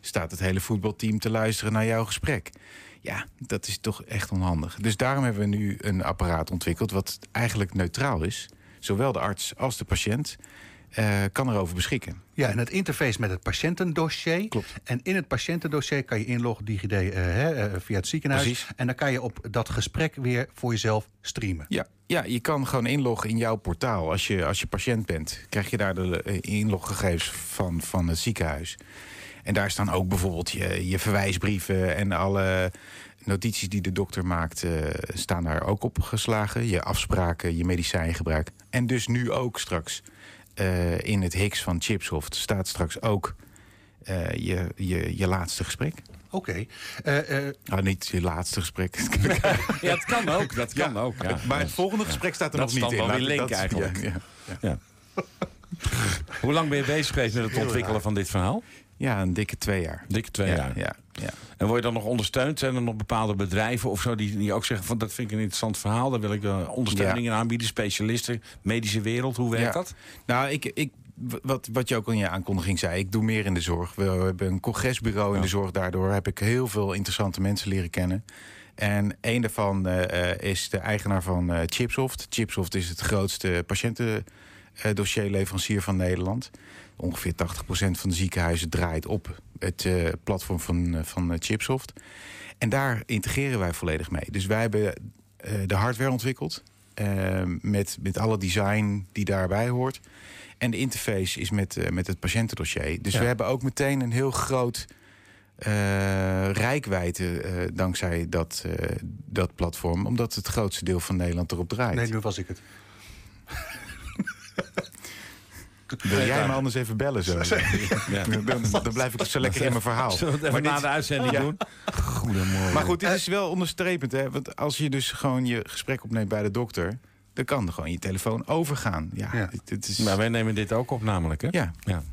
staat het hele voetbalteam te luisteren naar jouw gesprek. Ja, dat is toch echt onhandig. Dus daarom hebben we nu een apparaat ontwikkeld wat eigenlijk neutraal is. Zowel de arts als de patiënt eh, kan erover beschikken. Ja, en het interface met het patiëntendossier. Klopt. En in het patiëntendossier kan je inloggen DigiD eh, eh, via het ziekenhuis. Precies. En dan kan je op dat gesprek weer voor jezelf streamen. Ja, ja, je kan gewoon inloggen in jouw portaal. Als je, als je patiënt bent, krijg je daar de inloggegevens van, van het ziekenhuis. En daar staan ook bijvoorbeeld je, je verwijsbrieven en alle notities die de dokter maakt, eh, staan daar ook op geslagen. Je afspraken, je medicijngebruik. En dus nu ook straks eh, in het HIX van Chipsoft staat straks ook eh, je, je, je laatste gesprek. Oké. Eh, eh, Nou, niet je laatste gesprek. Ja, het kan ook. Dat kan ook. Ja. maar het volgende gesprek staat er Dat nog niet is in. dan wel Laat weer ik link dat- eigenlijk. Ja, ja. Ja. Hoe lang ben je bezig geweest met het ontwikkelen van dit verhaal? Ja, een dikke twee jaar. Dikke twee ja, jaar. Ja, ja. En word je dan nog ondersteund? Zijn er nog bepaalde bedrijven of zo die, die ook zeggen van dat vind ik een interessant verhaal, daar wil ik eh, ondersteuning in aanbieden, specialisten, medische wereld, hoe werkt dat? Nou, ik, ik, wat, wat je ook al in je aankondiging zei, ik doe meer in de zorg. We hebben een congresbureau in de zorg. Daardoor heb ik heel veel interessante mensen leren kennen. En een daarvan eh, eh, is de eigenaar van Chipsoft. Chipsoft is het grootste patiëntendossierleverancier van Nederland. Ongeveer 80% van de ziekenhuizen draait op het eh, platform van, eh, van eh, Chipsoft. En daar integreren wij volledig mee. Dus wij hebben de hardware ontwikkeld. met, met alle design die daarbij hoort. En de interface is met, met het patiëntendossier. Dus Ja. we hebben ook meteen een heel groot rijkwijde eh, dankzij dat, dat platform. Omdat het grootste deel van Nederland erop draait. Nee, nu was ik het. Wil jij me anders even bellen zo? Ja. Dan, dan blijf ik zo lekker in mijn verhaal. Zullen we het even Maar na de uitzending Ja. doen? Goedemorgen. Maar goed, dit is wel onderstrepend. Hè? Want als je dus gewoon je gesprek opneemt bij de dokter... dan kan er gewoon je telefoon overgaan. Ja, Ja. dit- is... Maar wij nemen dit ook op namelijk, hè? ja. Ja.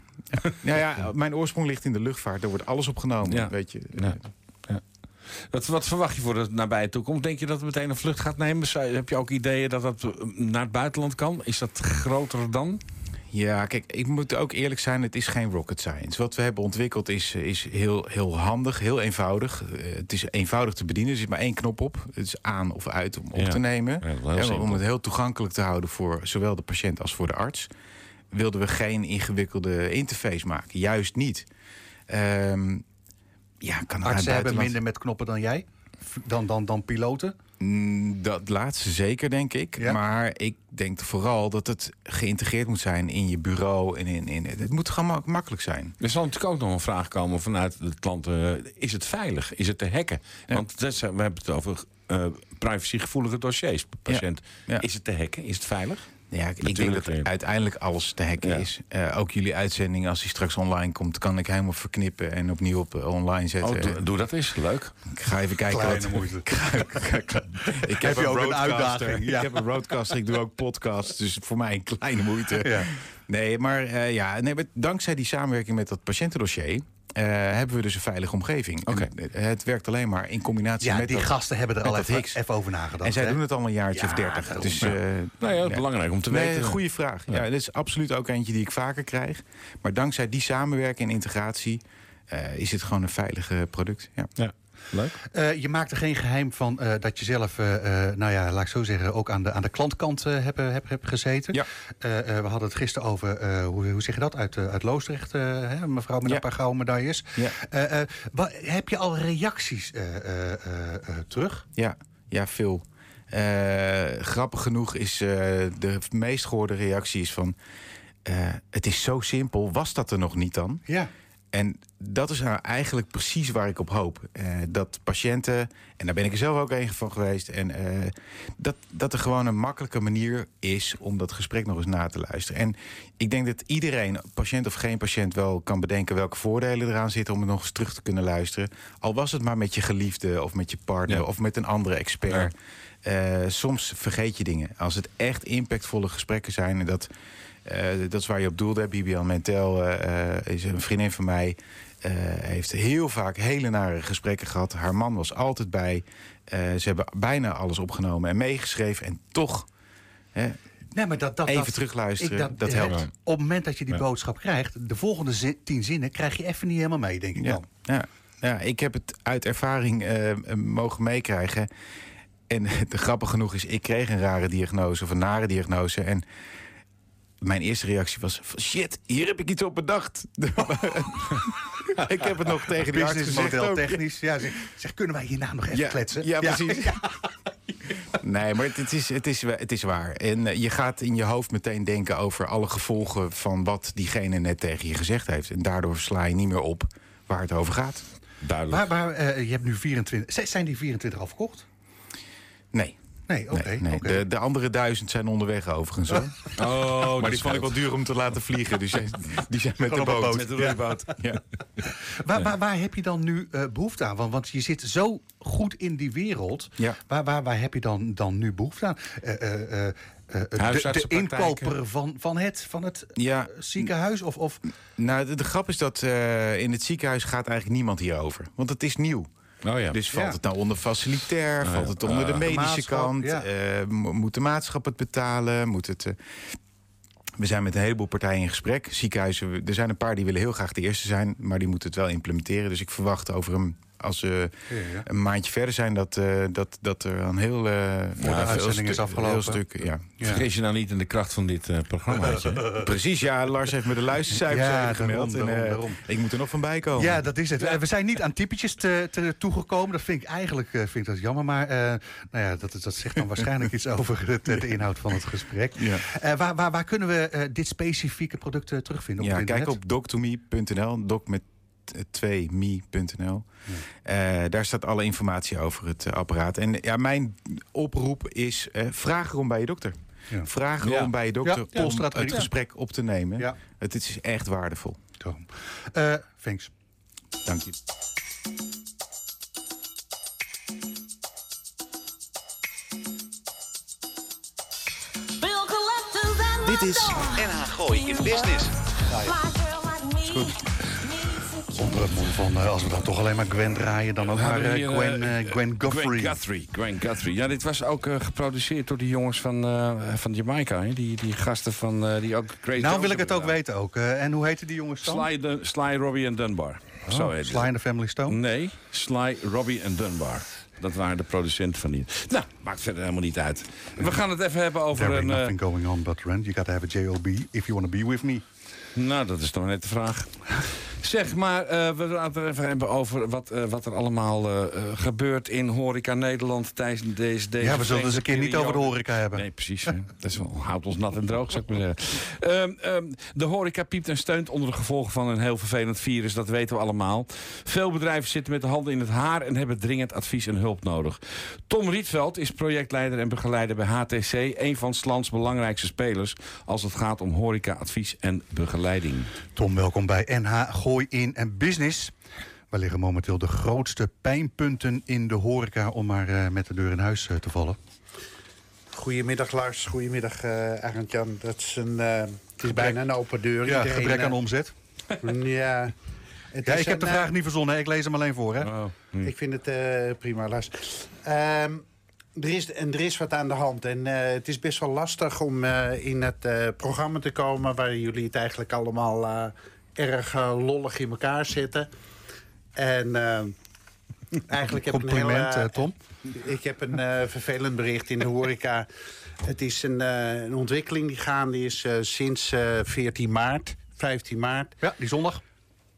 Ja, ja, mijn oorsprong ligt in de luchtvaart. Daar wordt alles opgenomen, Ja. weet je. Ja. Wat, wat verwacht je voor de nabije toekomst? Denk je dat het meteen een vlucht gaat nemen? Zou- Heb je ook ideeën dat dat eh, naar het buitenland kan? Is dat groter dan? Ja, kijk, ik moet ook eerlijk zijn, het is geen rocket science. Wat we hebben ontwikkeld is, is heel, heel handig, heel eenvoudig. Eh, het is eenvoudig te bedienen, er zit maar één knop op. Het is aan of uit om op Ja. te nemen. Ja, En om het heel toegankelijk te houden voor zowel de patiënt als voor de arts... wilden we geen ingewikkelde interface maken. Juist niet. Ehm, ja, kan het Artsen hebben minder met knoppen dan jij. Dan, dan, dan piloten. Mm, Dat laatste zeker, denk ik. Ja? Maar ik denk vooral dat het geïntegreerd moet zijn in je bureau. En in, in, het moet gewoon mak- makkelijk zijn. Er zal natuurlijk ook nog een vraag komen vanuit de klanten. Is het veilig? Is het te hacken? Ja. Want dat zijn- we hebben het over eh, privacygevoelige dossiers. Patiënt, Ja. is het te hacken? Is het veilig? Ja, ik denk Natuurlijk, dat uiteindelijk alles te hacken Ja. is. Eh, ook jullie uitzending, als die straks online komt, kan ik helemaal verknippen en opnieuw op eh, online zetten. Oh, doe, doe dat eens. Leuk. ik ga even kijken Kleine wat. moeite. ik Heb je ook een uitdaging, ja. Ik heb een roadcaster, ik doe ook podcasts. Dus voor mij een kleine moeite. Ja. Nee, maar eh, ja, nee, maar dankzij die samenwerking met dat patiëntendossier. Eh, hebben we dus een veilige omgeving. Eh, het werkt alleen maar in combinatie Ja, met die dat. gasten hebben er al dat even, even over nagedacht. En zij hè? doen het al een jaartje Ja, of dertig. Dus, eh, Nou ja, belangrijk om te Nee, weten. goede vraag. Ja. Dit is absoluut ook eentje die ik vaker krijg. Maar dankzij die samenwerking en integratie eh, is het gewoon een veilige product. Ja. Leuk. Eh, je maakt er geen geheim van eh, dat je zelf, eh, nou ja, laat ik zo zeggen, ook aan de, aan de klantkant hebt heb, heb gezeten. Ja. We hadden het gisteren over, hoe, hoe zeg je dat, uit, uit Loosdrecht, hè, mevrouw met Ja. een paar gouden medailles. Ja. Heb je al reacties terug? Ja, ja veel. Grappig genoeg is de meest gehoorde reactie is van... het is zo simpel, was dat er nog niet dan? Ja. En dat is nou eigenlijk precies waar ik op hoop. Eh, dat patiënten, en daar ben ik er zelf ook een van geweest... en eh, dat, dat er gewoon een makkelijke manier is om dat gesprek nog eens na te luisteren. En ik denk dat iedereen, patiënt of geen patiënt... wel kan bedenken welke voordelen eraan zitten... om het nog eens terug te kunnen luisteren. Al was het maar met je geliefde of met je partner... Ja. of met een andere expert. Eh, soms vergeet je dingen. Als het echt impactvolle gesprekken zijn... en dat, dat is waar je op doelde. Bibian Mentel eh, eh, is een vriendin van mij... eh, heeft heel vaak hele nare gesprekken gehad. Haar man was altijd bij. Eh, ze hebben bijna alles opgenomen en meegeschreven. En toch hè, Nee, maar dat, dat, even dat, terugluisteren, ik- dat, eh, helpt. Op het moment dat je die Ja. boodschap krijgt, de volgende zin- tien zinnen krijg je even niet helemaal mee, denk ik Ja, dan. ja, ja, ik heb het uit ervaring eh, eh, mogen meekrijgen. En de grappig genoeg is, ik kreeg een rare diagnose of een nare diagnose. En mijn eerste reactie was: van, shit, hier heb ik iets op bedacht. ik heb het nog tegen die arts gezegd. Technisch. Ja, zeg, zeg, kunnen wij hierna nog even Ja, kletsen? ja, precies. Nee, maar het, is, het, is, het is waar. En eh, je gaat in je hoofd meteen denken over alle gevolgen van wat diegene net tegen je gezegd heeft. En daardoor sla je niet meer op waar het over gaat. Duidelijk. Waar, waar, eh, je hebt nu 24. Z- Zijn die 24 al verkocht? Nee. Nee, oké. nee. De, de andere duizend zijn onderweg overigens. Hoor. Oh, maar die vond ik wel duur om te laten vliegen. Dus die- die zijn met de Gewoon boot. boot. Met de roeiboot. Ja. Waar, waar, waar heb je dan nu eh, behoefte aan? Want, want je zit zo goed in die wereld. Ja. Waar, waar, waar heb je dan, dan nu behoefte aan? Eh, eh, eh, eh, de, de inkoper van, van het, van het Ja. eh, ziekenhuis? Of, of, Nou, de, de grap is dat eh, in het ziekenhuis gaat eigenlijk niemand hierover. Want het is nieuw. Oh ja. Dus valt Ja. het nou onder facilitair? Valt het onder de De medische kant? ja. Eh, mo- moet de maatschap het betalen? Moet het, eh, We zijn met een heleboel partijen in gesprek. Ziekenhuizen, er zijn een paar die willen heel graag de eerste zijn... maar die moeten het wel implementeren. Dus ik verwacht over een als ja. een maandje verder zijn, dat, eh, dat, dat er een heel, eh de uitzending is afgelopen. Heel stuk, ja. Ja. Vergis je nou niet in de kracht van dit eh programmaatje. hè? Precies, ja, Lars heeft me de luistercijfers Ja, gemeld. daarom, en, eh, daarom. Ik moet er nog van bij komen. Ja, dat is het. We zijn niet aan typetjes te, te, toegekomen. Dat vind ik eigenlijk eh, vind ik dat jammer. Maar eh, nou ja, dat, dat zegt dan waarschijnlijk iets over het, de inhoud van het gesprek. Ja. Eh, waar, waar, waar kunnen we dit specifieke product terugvinden? Op Ja, kijk op doctome.nl, doc met 2me.nl. Eh daar staat alle informatie over het eh, apparaat. En ja, mijn oproep is: eh, vraag erom bij je dokter. Ja. Vraag Ja. erom bij je dokter Ja, om het gesprek op te nemen. Ja. Het is echt waardevol. Eh, thanks. Dank je. Dit is NH Gooi in Business. Onder het mom van, eh, als we dan toch alleen maar Gwen draaien... dan ook maar eh, hier, Gwen, eh, eh, Gwen Guthrie. Gwen Guthrie. Gwen Guthrie. Ja, dit was ook geproduceerd door die jongens van, van Jamaica. Hè? Die, die gasten van, die ook Great Nou wil ik het ook gedaan. weten ook. En hoe heten die jongens dan? Sly, Dun- Sly, Robbie en Dunbar. Zo heet Sly and the Family Stone? Nee, Sly, Robbie en Dunbar. Dat waren de producenten van die. Nou, maakt verder helemaal niet uit. We gaan het even hebben over There een... eh, nothing going on but rent. You gotta have a JOB if you want to be with me. Nou, dat is toch net de vraag. Zeg maar, eh, we gaan het even hebben over wat, eh, wat er allemaal eh, gebeurt in horeca Nederland tijdens deze, deze Ja, we zullen eens een keer niet over de horeca hebben. Nee, precies. Dat is wel, houdt ons nat en droog, zou ik maar zeggen. Ehm, ehm, de horeca piept en steunt onder de gevolgen van een heel vervelend virus. Dat weten we allemaal. Veel bedrijven zitten met de handen in het haar... en hebben dringend advies en hulp nodig. Tom Rietveld is projectleider en begeleider bij HTC... een van 's lands belangrijkste spelers... als het gaat om horeca, advies en begeleiding. Tom, welkom bij NH Gooi in en Business. Waar liggen momenteel de grootste pijnpunten in de horeca... om maar eh, met de deur in huis eh, te vallen? Goedemiddag Lars, goedemiddag uh, Arend-Jan. Dat is een, eh, het is bijna een open deur. Ja, Iedereen, gebrek aan eh, omzet. Ja, het Ja, is ik heb een, de eh, vraag niet verzonnen. Ik lees hem alleen voor, hè? Oh, hm. Ik vind het eh, prima, Lars. Ehm, er, is, en er is wat aan de hand. En eh, het is best wel lastig om eh, in het eh, programma te komen... waar jullie het eigenlijk allemaal eh, erg eh, lollig in elkaar zetten. En eh, eigenlijk heb ik een hele, eh, Tom. Ik heb een vervelend bericht in de horeca. Het is een, een ontwikkeling die gaande is sinds eh 14 maart, 15 maart. Ja, die zondag.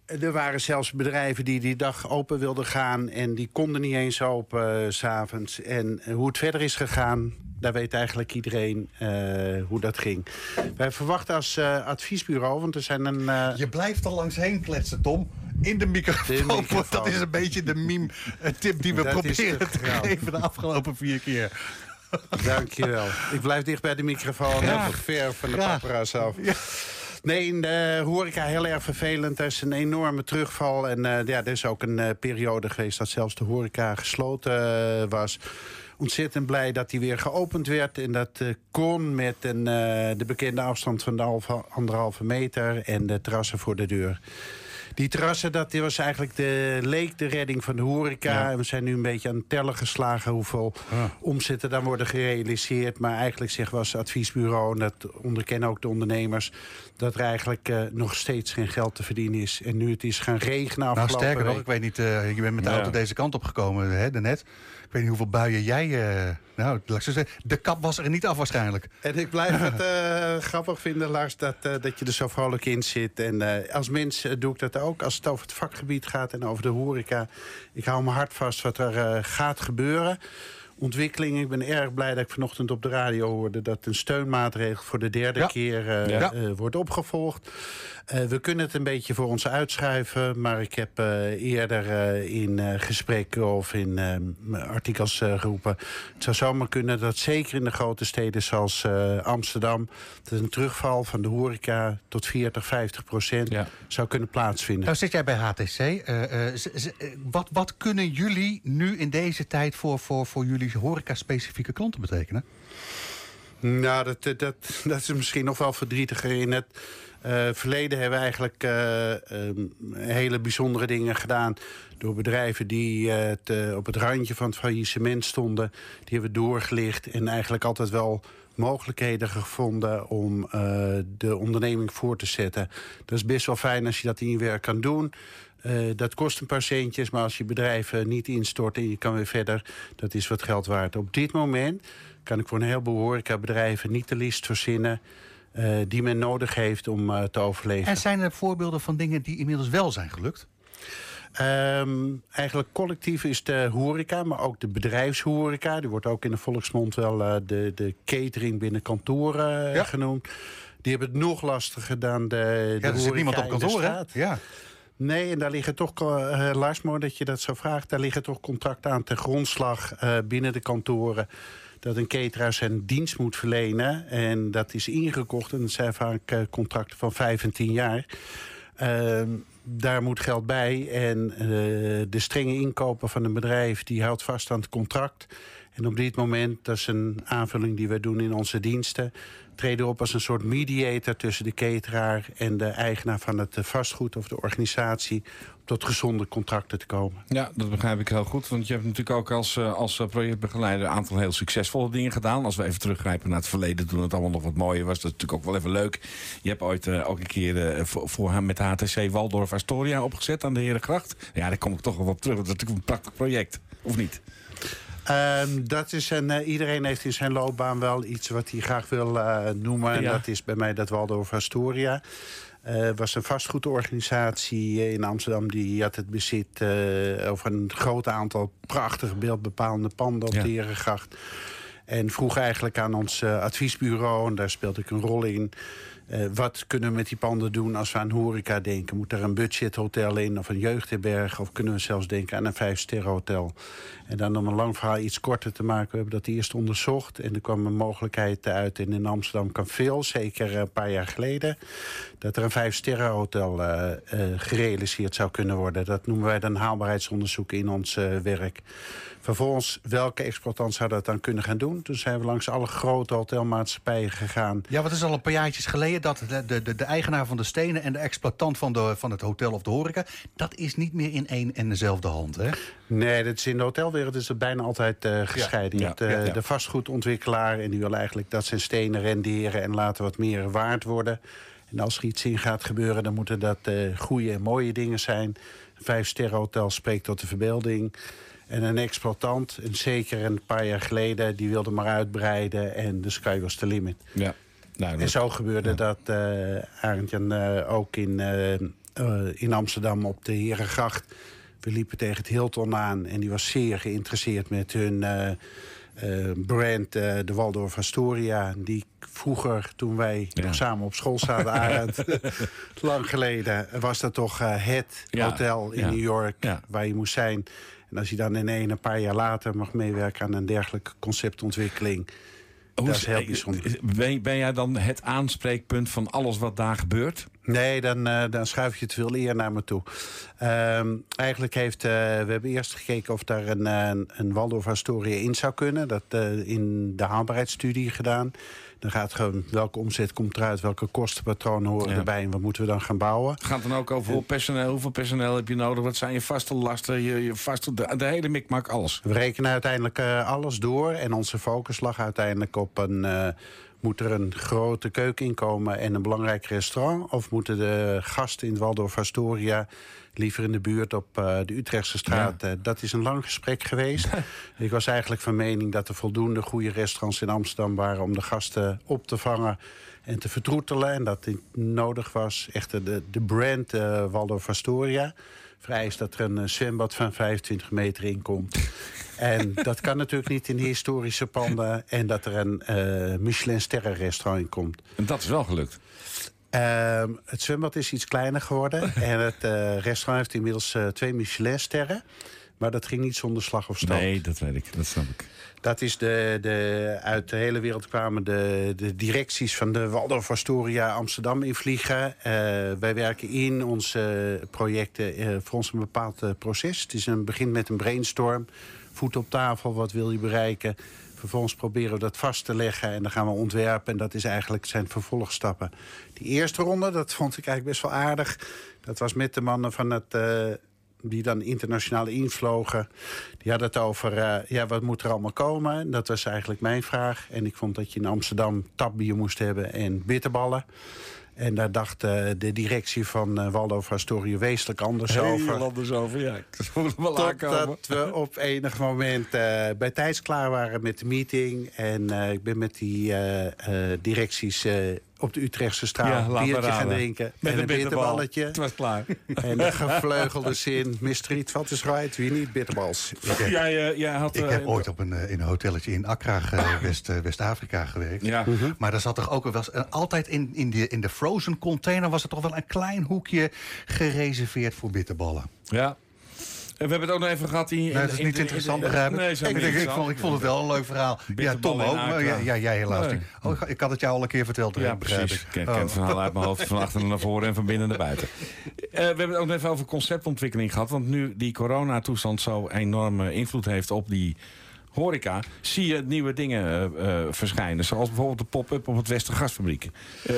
Er waren zelfs bedrijven die die dag open wilden gaan... en die konden niet eens open eh, s s'avonds. En eh, hoe het verder is gegaan, daar weet eigenlijk iedereen eh, hoe dat ging. Wij verwachten als eh, adviesbureau, want er zijn een... eh, Je blijft er langs heen kletsen, Tom. In de microfoon. De microfoon. Dat is een beetje de meme-tip die we Dat proberen te geven de afgelopen vier keer. Dankjewel. Ik blijf dicht bij de microfoon. Even ver van de paparazzi af. Nee, in de horeca heel erg vervelend. Er is een enorme terugval. En eh, ja, er is ook een eh, periode geweest dat zelfs de horeca gesloten eh, was. Ontzettend blij dat die weer geopend werd. En dat kon met een, de bekende afstand van de halve, anderhalve meter en de terrassen voor de deur. Die terrassen, dat was eigenlijk de, leek de redding van de horeca. En we zijn nu een beetje aan het tellen geslagen hoeveel omzetten dan worden gerealiseerd. Maar eigenlijk zeggen we als adviesbureau, en dat onderkennen ook de ondernemers... dat er eigenlijk eh, nog steeds geen geld te verdienen is. En nu het is gaan regenen Nou, afgelopen sterker nog, ik weet niet, eh, je bent met de Ja. auto deze kant op gekomen, hè, daarnet. Ik weet niet hoeveel buien jij... eh, nou, de kap was er niet af waarschijnlijk. En ik blijf het eh, grappig vinden, Lars, dat, eh, dat je er zo vrolijk in zit. En als mens doe ik dat ook. Als het over het vakgebied gaat en over de horeca. Ik hou mijn hart vast wat er gaat gebeuren. Ontwikkeling. Ik ben erg blij dat ik vanochtend op de radio hoorde... dat een steunmaatregel voor de derde Ja. keer eh, Ja. eh, wordt opgevolgd. Eh, we kunnen het een beetje voor ons uitschuiven. Maar ik heb eh, eerder in eh, gesprekken of in eh, artikels eh, geroepen... het zou zomaar kunnen dat zeker in de grote steden zoals eh, Amsterdam... dat een terugval van de horeca tot 40, 50 procent Ja. zou kunnen plaatsvinden. Nou zit jij bij HTC. eh, eh, eh, wat, wat kunnen jullie nu in deze tijd voor, voor, voor jullie horeca-specifieke klanten betekenen? Nou, dat, dat, dat, is misschien nog wel verdrietiger. In het eh, verleden hebben we eigenlijk eh, ehm, hele bijzondere dingen gedaan... door bedrijven die eh, eh, op het randje van het faillissement stonden. Die hebben we doorgelicht en eigenlijk altijd wel mogelijkheden gevonden om eh, de onderneming voor te zetten. Dat is best wel fijn als je dat in je werk kan doen. Eh, dat kost een paar centjes, maar als je bedrijf eh, niet instort en je kan weer verder, dat is wat geld waard. Op dit moment kan ik voor een heleboel horecabedrijven niet de list verzinnen eh, die men nodig heeft om eh, te overleven. En zijn er voorbeelden van dingen die inmiddels wel zijn gelukt? Ehm, eigenlijk collectief is de horeca, maar ook de bedrijfshoreca. Die wordt ook in de volksmond wel de, de catering binnen kantoren Ja. genoemd. Die hebben het nog lastiger dan de, de Ja, er zit niemand op de kantoor, hè? Ja. Nee, en daar liggen toch, eh Lars, dat je dat zo vraagt... daar liggen toch contracten aan ten grondslag eh, binnen de kantoren... dat een cateraar zijn dienst moet verlenen. En dat is ingekocht en dat zijn vaak contracten van vijf en tien jaar. Ehm, daar moet geld bij en de strenge inkoper van een bedrijf... die houdt vast aan het contract... En op dit moment, dat is een aanvulling die we doen in onze diensten... treden op als een soort mediator tussen de cateraar... en de eigenaar van het eh, vastgoed of de organisatie... om tot gezonde contracten te komen. Ja, dat begrijp ik heel goed. Want je hebt natuurlijk ook als, eh, als eh, projectbegeleider... een aantal heel succesvolle dingen gedaan. Als we even teruggrijpen naar het verleden... toen het allemaal nog wat mooier was. Dat is natuurlijk ook wel even leuk. Je hebt ooit ook een keer voor, voor hem met HTC Waldorf Astoria opgezet... aan de Herengracht. Ja, daar kom ik toch wel op terug. Dat is natuurlijk een prachtig project. Of niet? Ehm, dat is een, eh, iedereen heeft in zijn loopbaan wel iets wat hij graag wil eh, noemen. En dat is bij mij dat Waldorf Astoria. Het was een vastgoedorganisatie in Amsterdam. Die had het bezit over een groot aantal prachtige beeldbepalende panden op Ja. de Herengracht. En vroeg eigenlijk aan ons adviesbureau, en daar speelde ik een rol in... eh, wat kunnen we met die panden doen als we aan horeca denken? Moet er een budgethotel in of een jeugdherberg? Of kunnen we zelfs denken aan een vijfsterrenhotel? En dan om een lang verhaal iets korter te maken... we hebben dat eerst onderzocht en er kwam een mogelijkheid uit... en in Amsterdam kan veel, zeker een paar jaar geleden... dat er een vijfsterrenhotel eh eh gerealiseerd zou kunnen worden. Dat noemen wij dan haalbaarheidsonderzoek in ons eh, werk. Vervolgens, welke exploitant zou dat dan kunnen gaan doen? Toen zijn we langs alle grote hotelmaatschappijen gegaan. Ja, wat is al een paar jaartjes geleden dat de, de, de, eigenaar van de stenen en de exploitant van, de, van het hotel of de horeca, dat is niet meer in één en dezelfde hand. Hè? Nee, dat is in de hotelwereld is het bijna altijd eh, gescheiden. Ja, eh, ja, ja. de vastgoedontwikkelaar en die wil eigenlijk dat zijn stenen renderen en laten wat meer waard worden. En als er iets in gaat gebeuren, dan moeten dat eh, goede en mooie dingen zijn. Een vijfsterrenhotel spreekt tot de verbeelding. En een exploitant, en zeker een paar jaar geleden, die wilde maar uitbreiden en de sky was the limit. Ja. Nou, En zo gebeurde dat, eh Arend-Jan, eh, ook in, eh, in Amsterdam op de Herengracht. We liepen tegen het Hilton aan en die was zeer geïnteresseerd met hun brand, de Waldorf Astoria. Die vroeger, toen wij Ja. nog samen op school zaten, Arend, lang geleden, was dat toch het hotel in New York waar je moest zijn. En als je dan in een, een paar jaar later mag meewerken aan een dergelijke conceptontwikkeling... Hoe dat is heel bijzonder. Ben, ben jij dan het aanspreekpunt van alles wat daar gebeurt? Nee, dan, eh, dan schuif je het veel eer naar me toe. Ehm, eigenlijk heeft, eh, we hebben eerst gekeken of daar een, eh, een Waldorf Astoria in zou kunnen. Dat in de haalbaarheidsstudie gedaan. Dan gaat gewoon welke omzet komt eruit, welke kostenpatronen horen Ja. erbij en wat moeten we dan gaan bouwen. Het gaat dan ook over personeel, hoeveel personeel heb je nodig? Wat zijn je vaste lasten? Je, je vaste, de, de hele mikmak, alles. We rekenen uiteindelijk alles door en onze focus lag uiteindelijk op een... moet er een grote keuken inkomen en een belangrijk restaurant? Of moeten de gasten in het Waldorf Astoria liever in de buurt op eh, de Utrechtse straat? Eh, dat is een lang gesprek geweest. Ik was eigenlijk van mening dat er voldoende goede restaurants in Amsterdam waren... om de gasten op te vangen en te vertroetelen. En dat het nodig was, echt de, de brand eh, Waldorf Astoria vereist dat er een eh, zwembad van 25 meter in komt. En dat kan natuurlijk niet in de historische panden. En dat er een eh Michelin sterrenrestaurant in komt. En dat is wel gelukt. Ehm, het zwembad is iets kleiner geworden. en het eh, restaurant heeft inmiddels eh, twee Michelin sterren. Maar dat ging niet zonder slag of stoot. Nee, dat weet ik. Dat snap ik. Dat is de, de, uit de hele wereld kwamen de, de directies van de Waldorf Astoria Amsterdam invliegen. Eh wij werken in onze projecten eh, voor ons een bepaald eh, proces. Het is een, begint met een brainstorm. Voet op tafel, wat wil je bereiken? Vervolgens proberen we dat vast te leggen en dan gaan we ontwerpen. En dat is eigenlijk zijn vervolgstappen. Die eerste ronde, dat vond ik eigenlijk best wel aardig. Dat was met de mannen van het... die dan internationaal invlogen. Die hadden het over, eh, ja, wat moet er allemaal komen? Dat was eigenlijk mijn vraag. En ik vond dat je in Amsterdam tapbier moest hebben en bitterballen. En daar dacht eh, de directie van eh Waldorf Astoria wezenlijk anders over. Heel anders over, ja. Totdat we op enig moment bij tijds klaar waren met de meeting. En ik ben met die directies op de Utrechtse straat Ja, een biertje gaan drinken. Met en een een bitterbal. bitterballetje. Het was klaar. En de gevleugelde zin, Mr. Rietveld is right, wie niet bitterbals. Jij, eh, jij had... Ik eh, heb ooit op een, eh, in een hotelletje in Accra, West, eh, West-Afrika gewerkt. Ja. Maar daar zat toch ook wel eens, eh, altijd in, in, de, in de frozen container was er toch wel een klein hoekje gereserveerd voor bitterballen. Ja. We hebben het ook nog even gehad... Nee, dat is niet interessant, begrijp ik. Nee, ik, denk, vond, ik vond het wel een leuk verhaal. Ja, Tom in ook. maar ja, ja, jij helaas. Nee. niet. Oh, ik, had het jou al een keer verteld. Ja, begrijp precies. ik. Ik ken Oh. het verhaal uit mijn hoofd van achter naar voren en van binnen naar buiten. Eh, we hebben het ook nog even over conceptontwikkeling gehad. Want nu die coronatoestand zo enorme invloed heeft op die horeca... zie je nieuwe dingen eh, eh, verschijnen. Zoals bijvoorbeeld de pop-up op het Westergasfabriek. Eh,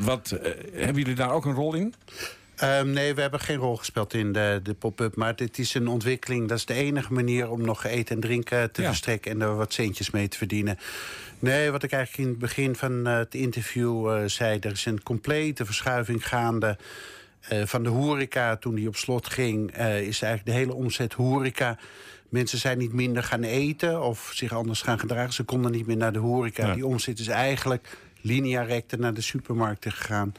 wat, hebben jullie daar ook een rol in? Ehm, nee, we hebben geen rol gespeeld in de, de pop-up. Maar dit is een ontwikkeling. Dat is de enige manier om nog eten en drinken te Ja. verstrekken... en er wat centjes mee te verdienen. Nee, wat ik eigenlijk in het begin van eh, het interview eh, zei... er is een complete verschuiving gaande... eh, van de horeca, toen die op slot ging... eh, is eigenlijk de hele omzet horeca... Mensen zijn niet minder gaan eten of zich anders gaan gedragen. Ze konden niet meer naar de horeca. Ja. Die omzet is eigenlijk linea recta naar de supermarkten gegaan.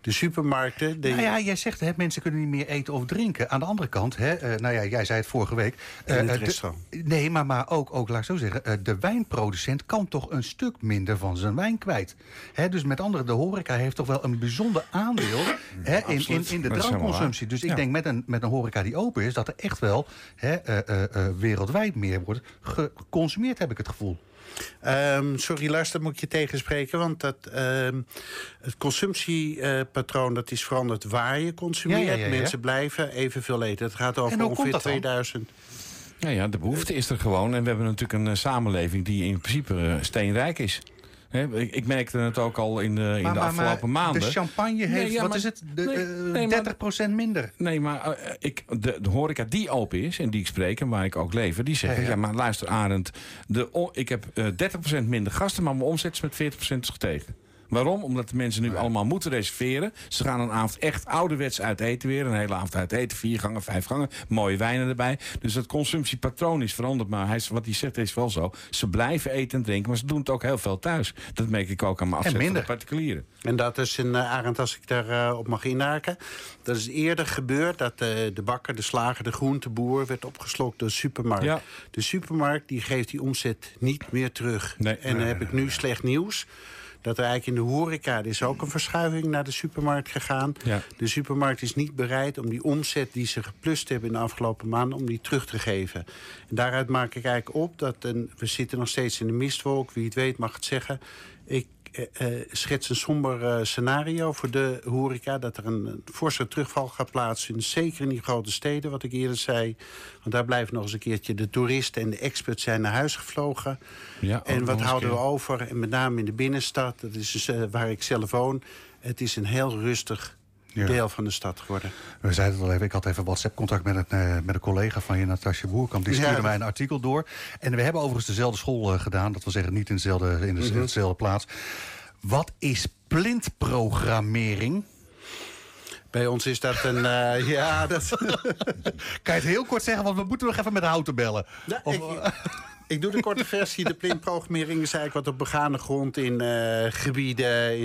De supermarkten... De, Nou ja, jij zegt hè, mensen kunnen niet meer eten of drinken. Aan de andere kant, hè, eh, nou ja, jij zei het vorige week. eh, In het eh, de- restaurant. nee, maar, maar ook, ook, laat ik zo zeggen, eh, de wijnproducent kan toch een stuk minder van zijn wijn kwijt. Hè, dus met andere, de horeca heeft toch wel een bijzonder aandeel hè, in, in, in de drankconsumptie. Dus ik Ja. denk met een, met een horeca die open is, dat er echt wel hè, eh, eh, eh, wereldwijd meer wordt geconsumeerd, heb ik het gevoel. Ehm, sorry, luister, moet ik je tegenspreken. Want dat, ehm, het consumptiepatroon dat is veranderd waar je consumeert. Ja, ja, ja, ja. Mensen blijven evenveel eten. Het gaat over ongeveer komt dat dan? 2000. Ja, ja, de behoefte is er gewoon. En we hebben natuurlijk een eh, samenleving die in principe eh, steenrijk is. Ik, ik merkte het ook al in de, in de afgelopen maanden. de champagne heeft, Nee, ja, wat is het, de, nee, eh, nee, maar- 30% minder. Nee, maar eh, ik, de, de horeca die open is en die ik spreek en waar ik ook leef, die zeggen: Ja, maar luister, Arend, de, ik heb eh 30% minder gasten, maar mijn omzet is met 40% gestegen. Waarom? Omdat de mensen nu allemaal moeten reserveren. Ze gaan een avond echt ouderwets uit eten weer. Een hele avond uit eten. Vier gangen, vijf gangen. Mooie wijnen erbij. Dus dat consumptiepatroon is veranderd. Maar hij, wat hij zegt is wel zo. Ze blijven eten en drinken. Maar ze doen het ook heel veel thuis. Dat merk ik ook aan mijn afzet van de minder. particulieren. En dat is een uh, Arend, als ik daarop op mag inhaken. Dat is eerder gebeurd dat eh, de bakker, de slager, de groenteboer werd opgeslokt door de supermarkt. Ja. De supermarkt die geeft die omzet niet meer terug. Nee. en dan heb ik nu slecht nieuws. Dat er eigenlijk in de horeca er is ook een verschuiving naar de supermarkt gegaan. Ja. De supermarkt is niet bereid om die omzet die ze geplust hebben in de afgelopen maanden, om die terug te geven. En daaruit maak ik eigenlijk op dat een, we zitten nog steeds in de mistwolk. Wie het weet mag het zeggen. Ik schets een somber eh, scenario voor de horeca. Dat er een, forse terugval gaat plaatsvinden. Zeker in die grote steden, wat ik eerder zei. Want daar blijven nog eens een keertje de toeristen en de experts zijn naar huis gevlogen. Ja, en wat houden we over? En met name in de binnenstad, dat is dus, eh, waar ik zelf woon. Het is een heel rustig Ja. deel van de stad geworden. We zeiden het al even, ik had even WhatsApp-contact met, een, eh, met een collega van je, Natasja Boerkamp. Die stuurde mij een artikel door. En we hebben overigens dezelfde school eh, gedaan. Dat wil zeggen, niet in dezelfde, in Mhm. dezelfde plaats. Wat is plintprogrammering? Bij ons is dat een... eh, ja, dat... Kan je het heel kort zeggen, want we moeten nog even met Houten bellen. Ja, Of- ik, ik doe de korte versie. De plintprogrammering is eigenlijk wat op begane grond in eh, gebieden, eh,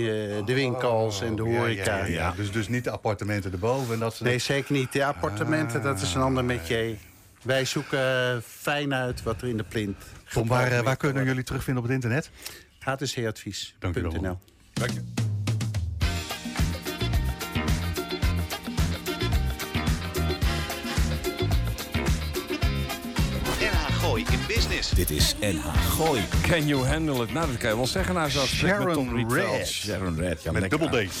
de winkels en de Ja, ja, horeca. ja, ja. Dus, dus niet de appartementen erboven. En dat soort Nee, zeker niet. De appartementen, dat is een ander metier. Wij zoeken fijn uit wat er in de plint Tom, waar, eh, waar kunnen jullie terugvinden op het internet? HTC-advies.nl. Dank u wel. Dank je. Gooi in Business. Dit is NH Gooi. Can you handle it? Nou, dat kan je wel zeggen. Nou, zoals Sharon met Tom Rietveld. Sharon Red. Ja, Met dubbel D.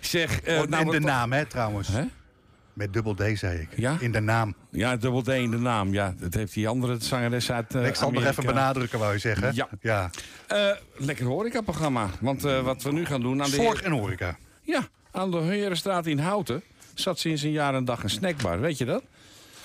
Zeg, eh, Oh, nou, in de naam, hè, trouwens. Hè? Met dubbel D, zei ik. Ja? In de naam. Ja, dubbel D in de naam. Ja, dat heeft die andere zangeres uit eh ik zal het nog even benadrukken, wou je zeggen. Ja. ja. Eh, lekker horecaprogramma. Want eh, wat we nu gaan doen aan de... Zorg en horeca. Ja, aan de Herenstraat in Houten zat sinds een jaar en dag een snackbar. Weet je dat?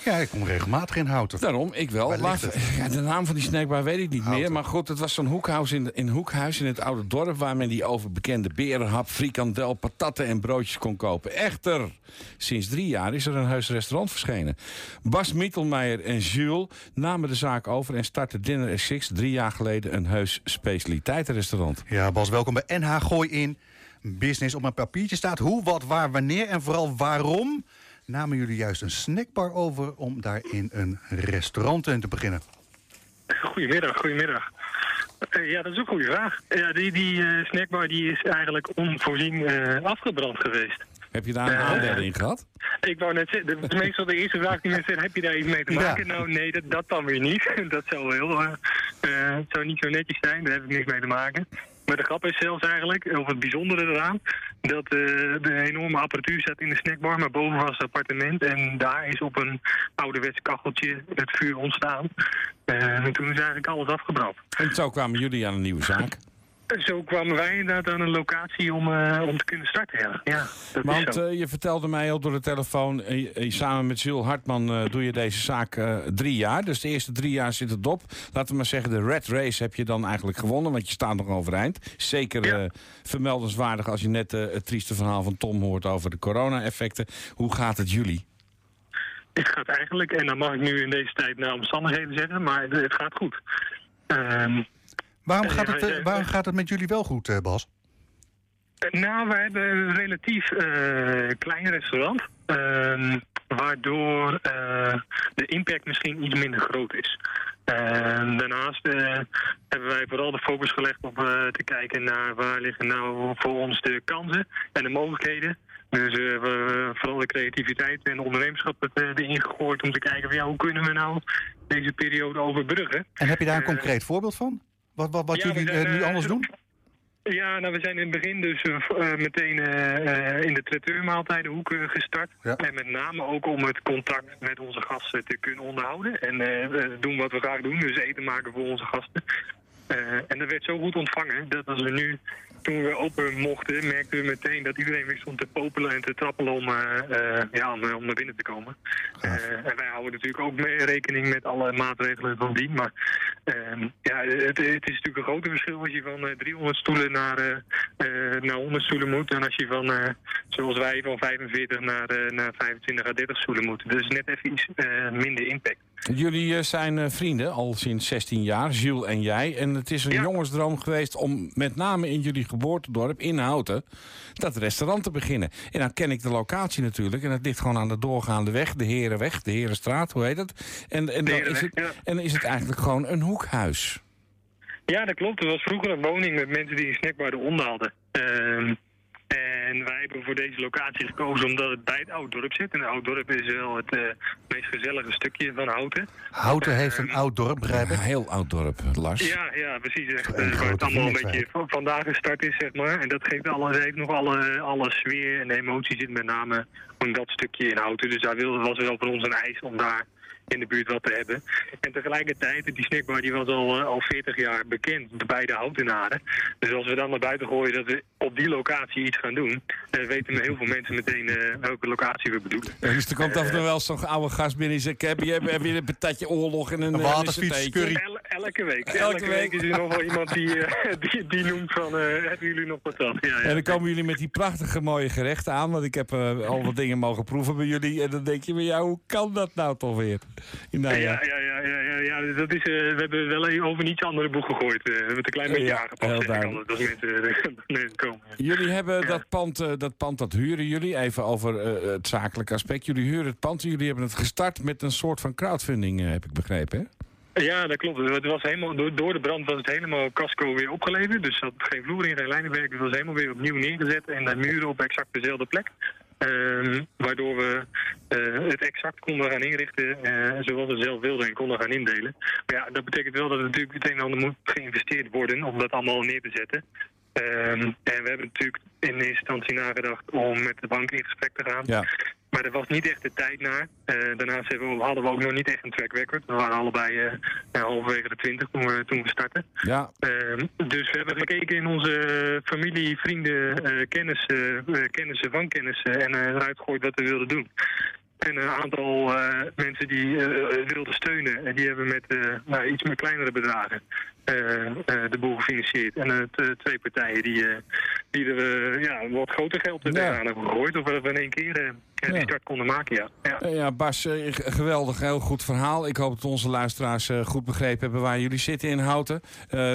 Ja, ik kom regelmatig in Houten. Daarom, ik wel. Maar, ja, de naam van die snackbar weet ik niet Houten. meer. Maar goed, het was zo'n hoekhuis in, in Hoekhuis in het oude dorp... waar men die overbekende berenhap, frikandel, patatten en broodjes kon kopen. Echter, sinds drie jaar is er een heus restaurant verschenen. Bas Mittelmeijer en Jules namen de zaak over... en startten Dinner at Six drie jaar geleden een heus specialiteitenrestaurant. Ja, Bas, welkom bij NH Gooi in Business. Op mijn papiertje staat hoe, wat, waar, wanneer en vooral waarom... namen jullie juist een snackbar over om daar in een restaurant in te beginnen. Goedemiddag, goedemiddag. Eh, ja, dat is een goede vraag. Ja, die die eh, snackbar die is eigenlijk onvoorzien eh, afgebrand geweest. Heb je daar een aandeel in gehad? Ik wou net zeggen, dat is meestal de eerste vraag die mensen zeggen, heb je daar iets mee te Ja. maken? Nou nee, dat, dat dan weer niet. Dat zou heel, eh, eh, het zou niet zo netjes zijn, daar heb ik niks mee te maken. Maar de grap is zelfs eigenlijk, of het bijzondere eraan, dat eh, de enorme apparatuur staat in de snackbar, maar boven was het appartement. En daar is op een ouderwets kacheltje het vuur ontstaan. Eh, en toen is eigenlijk alles afgebrand. En zo kwamen jullie aan een nieuwe zaak. Zo kwamen wij inderdaad aan een locatie om, eh, om te kunnen starten. Ja, ja dat is Want zo. eh, je vertelde mij al door de telefoon, eh, samen met Jules Hartman doe je deze zaak drie jaar. Dus de eerste drie jaar zit het op. Laten we maar zeggen, de red race heb je dan eigenlijk gewonnen, want je staat nog overeind. Zeker Ja. vermeldenswaardig als je net het trieste verhaal van Tom hoort over de corona-effecten. Hoe gaat het jullie? Het gaat eigenlijk, en dat mag ik nu in deze tijd naar omstandigheden zeggen, maar het, het gaat goed. Ehm, Waarom gaat het, eh, waarom gaat het met jullie wel goed, eh, Bas? nou, we hebben een relatief eh, klein restaurant, ehm, waardoor eh, de impact misschien iets minder groot is. En daarnaast eh, hebben wij vooral de focus gelegd op eh, te kijken naar waar liggen nou voor ons de kansen en de mogelijkheden. Dus eh, we hebben vooral de creativiteit en ondernemerschap eh, erin gegooid om te kijken van ja, hoe kunnen we nou deze periode overbruggen. En heb je daar een Eh, concreet voorbeeld van? Wat, wat, wat ja, jullie zijn, eh, nu eh, anders doen? Ja, nou, we zijn in het begin dus eh, meteen in de traiteurmaaltijdenhoek eh, gestart. Ja. En met name ook om het contact met onze gasten te kunnen onderhouden. En doen wat we graag doen, dus eten maken voor onze gasten. En dat werd zo goed ontvangen dat als we nu, toen we open mochten, merkten we meteen dat iedereen weer stond te popelen en te trappelen om, eh, eh, ja, om, om naar binnen te komen. Eh, en wij houden natuurlijk ook mee rekening met alle maatregelen van dien. Maar ehm, ja, het, het is natuurlijk een groot verschil als je van eh, 300 stoelen naar, eh, eh, naar 100 stoelen moet. En als je van, eh, zoals wij, van 45 naar, eh, naar 25 à 30 stoelen moet. Dus net even iets eh, minder impact. Jullie eh, zijn eh, vrienden al sinds 16 jaar, Jules en jij. En het is een Ja. jongensdroom geweest om met name in jullie geboortedorp, in Houten, dat restaurant te beginnen. En dan ken ik de locatie natuurlijk. En het ligt gewoon aan de doorgaande weg, de Herenweg, de Herenstraat, hoe heet het? En, en, dan, is het, en is het eigenlijk gewoon een hoekhuis. Ja, dat klopt. Er was vroeger een woning met mensen die een snackbar eronder hadden. En wij hebben voor deze locatie gekozen omdat het bij het Ouddorp zit. En het Ouddorp is wel het eh, meest gezellige stukje van Houten. Houten heeft een oud dorp, begrijp Een heel oud dorp, Lars. Ja, ja, precies. Echt, Een eh, waar het allemaal een beetje van vandaag gestart is, zeg maar. En dat geeft alles, heeft nog alle, alle sfeer en de emotie zit met name in dat stukje in Houten. Dus daar wilde, was wel voor ons een eis om daar in de buurt wat te hebben. En tegelijkertijd, die snackbar die was al, eh, al 40 jaar bekend bij de Houtenaren. Dus als we dan naar buiten gooien dat we op die locatie iets gaan doen, eh, weten heel veel mensen meteen eh, welke locatie we bedoelen. Ja, Dus er komt af en toe wel zo'n oude gast binnen die zegt... heb je, heb je een patatje oorlog en een, Een en een waterfiets, curry. El- elke week. Elke Elke, week. week is er nog wel iemand die, eh, die, die noemt van, eh, hebben jullie nog patat? Ja, ja. En dan komen jullie met die prachtige mooie gerechten aan. Want ik heb eh, al wat dingen mogen proeven bij jullie. En dan denk je, maar ja, hoe kan dat nou toch weer? Nou, ja. Ja, ja, ja, ja, dat is, eh, we hebben wel even over een iets andere boek gegooid. eh, we hebben het een klein beetje Ja, aangepast. heel altijd, als mensen, komen. Jullie hebben dat, pand, eh, dat pand, dat huren jullie. Even over eh, het zakelijke aspect. Jullie huren het pand. Jullie hebben het gestart met een soort van crowdfunding, eh, heb ik begrepen. Hè? Ja, dat klopt. Het was helemaal, door, de brand was het helemaal casco weer opgeleverd. Dus zat geen vloer in, geen lijnenwerk. Het was helemaal weer opnieuw neergezet. En de muren op exact dezelfde plek. Ehm, waardoor we eh, het exact konden gaan inrichten eh, zoals we zelf wilden en konden gaan indelen. Maar ja, dat betekent wel dat er natuurlijk het een en ander moet geïnvesteerd worden om dat allemaal neer te zetten. Ehm, en we hebben natuurlijk in eerste instantie nagedacht om met de bank in gesprek te gaan. Ja. Maar er was niet echt de tijd naar. Eh, daarnaast hebben we, hadden we ook nog niet echt een track record. We waren allebei ja, halverwege de twintig toen we, toen we startten. Ja, Ehm, dus we hebben gekeken in onze familie, vrienden, eh, kennis, eh, kennissen van kennissen en eruit gegooid wat we wilden doen. En een aantal eh, mensen die eh, wilden steunen. En die hebben met nou, iets meer kleinere bedragen de boel gefinancierd. En twee partijen die, die er ja, wat groter geld Ja. tegenaan hebben gegooid. Of we in één keer die start konden maken, ja. ja. Ja, Bas, geweldig, heel goed verhaal. Ik hoop dat onze luisteraars goed begrepen hebben waar jullie zitten in Houten.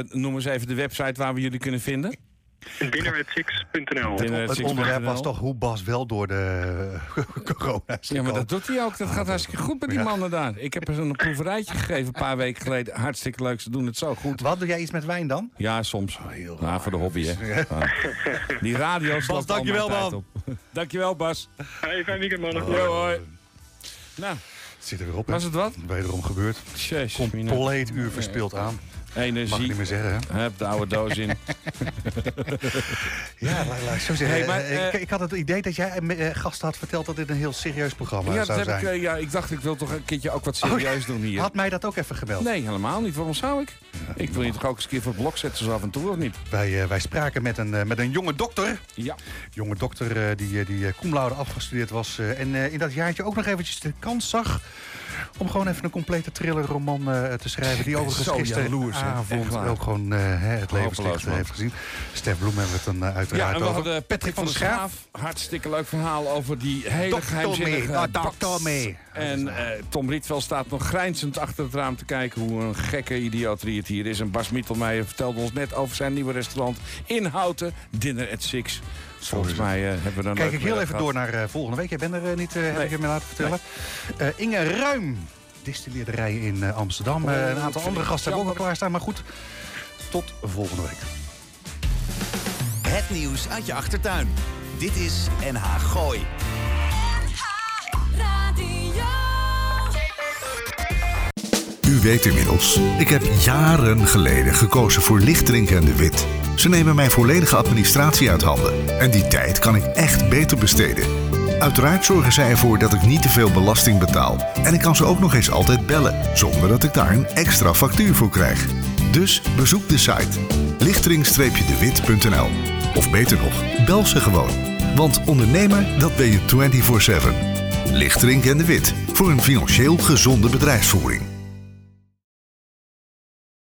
Noem eens even de website waar we jullie kunnen vinden. Dinner@six.nl. Dinner- Het onderwerp was toch hoe Bas wel door de corona is Ja, maar dat doet hij ook. Dat gaat hartstikke goed met die Ja. mannen daar. Ik heb er een proeverijtje gegeven een paar weken geleden. Hartstikke leuk, ze doen het zo goed. Wat, doe jij iets met wijn dan? Ja, soms. heel Ja, voor de hobby, hè. Ja. Die radio al dankjewel, man. Dankjewel, Bas. Hey, fijn weekend, mannen. Jo, hoi. Nou, Het zit er weer op, hè? was het wat? Wederom gebeurd. Jezus, mina. Compleet uur verspeeld aan. Mag ik Energie. niet meer zeggen, hè? Heb de oude doos in. Ja, laat, laat ik zo zeggen. Hey, maar, ik, eh, ik had het idee dat jij eh, gasten had verteld dat dit een heel serieus programma Ja, dat zou heb ik, zijn. eh, ja, ik dacht, ik wil toch een keertje ook wat Oh, serieus doen hier. Had mij dat ook even gebeld. Nee, helemaal niet. Waarom zou ik? ik wil je toch ook eens een keer voor het blok zetten zo af en toe, of niet? Wij, wij spraken met een, met een jonge dokter. Ja. Jonge dokter die, die cum laude afgestudeerd was. en in dat jaartje ook nog eventjes de kans zag... om gewoon even een complete thrillerroman te schrijven. Die overigens zo jaloers, waar. ook gewoon eh, het levenslicht eh, heeft gezien. Stef Bloem hebben we het dan eh, Ja, uiteraard en we hadden Patrick van der Schaaf. Hartstikke leuk verhaal over die hele geheimzinnige baks. Dr. Tommy. En eh, Tom Rietveld staat nog grijnzend achter het raam te kijken... hoe een gekke idioterie het hier is. En Bas Mietelmeijer vertelde ons net over zijn nieuwe restaurant in Houten. Dinner at Six. Volgens mij hebben we dan Kijk ik heel even door naar volgende week. Jij bent er niet, eh, heb ik je me laten vertellen. Inge Ruim, distilleerderij in eh, Amsterdam. Eh, een aantal andere gasten hebben ook al klaarstaan. Maar goed, tot volgende week. Het nieuws uit je achtertuin. Dit is NH Gooi. U weet inmiddels, ik heb jaren geleden gekozen voor Lichtdrink en de Wit. Ze nemen mijn volledige administratie uit handen. En die tijd kan ik echt beter besteden. Uiteraard zorgen zij ervoor dat ik niet te veel belasting betaal. En ik kan ze ook nog eens altijd bellen, zonder dat ik daar een extra factuur voor krijg. Dus bezoek de site lichtering-dewit.nl Of beter nog, bel ze gewoon. Want ondernemer, dat ben je 24-7. Lichtering en de Wit, voor een financieel gezonde bedrijfsvoering.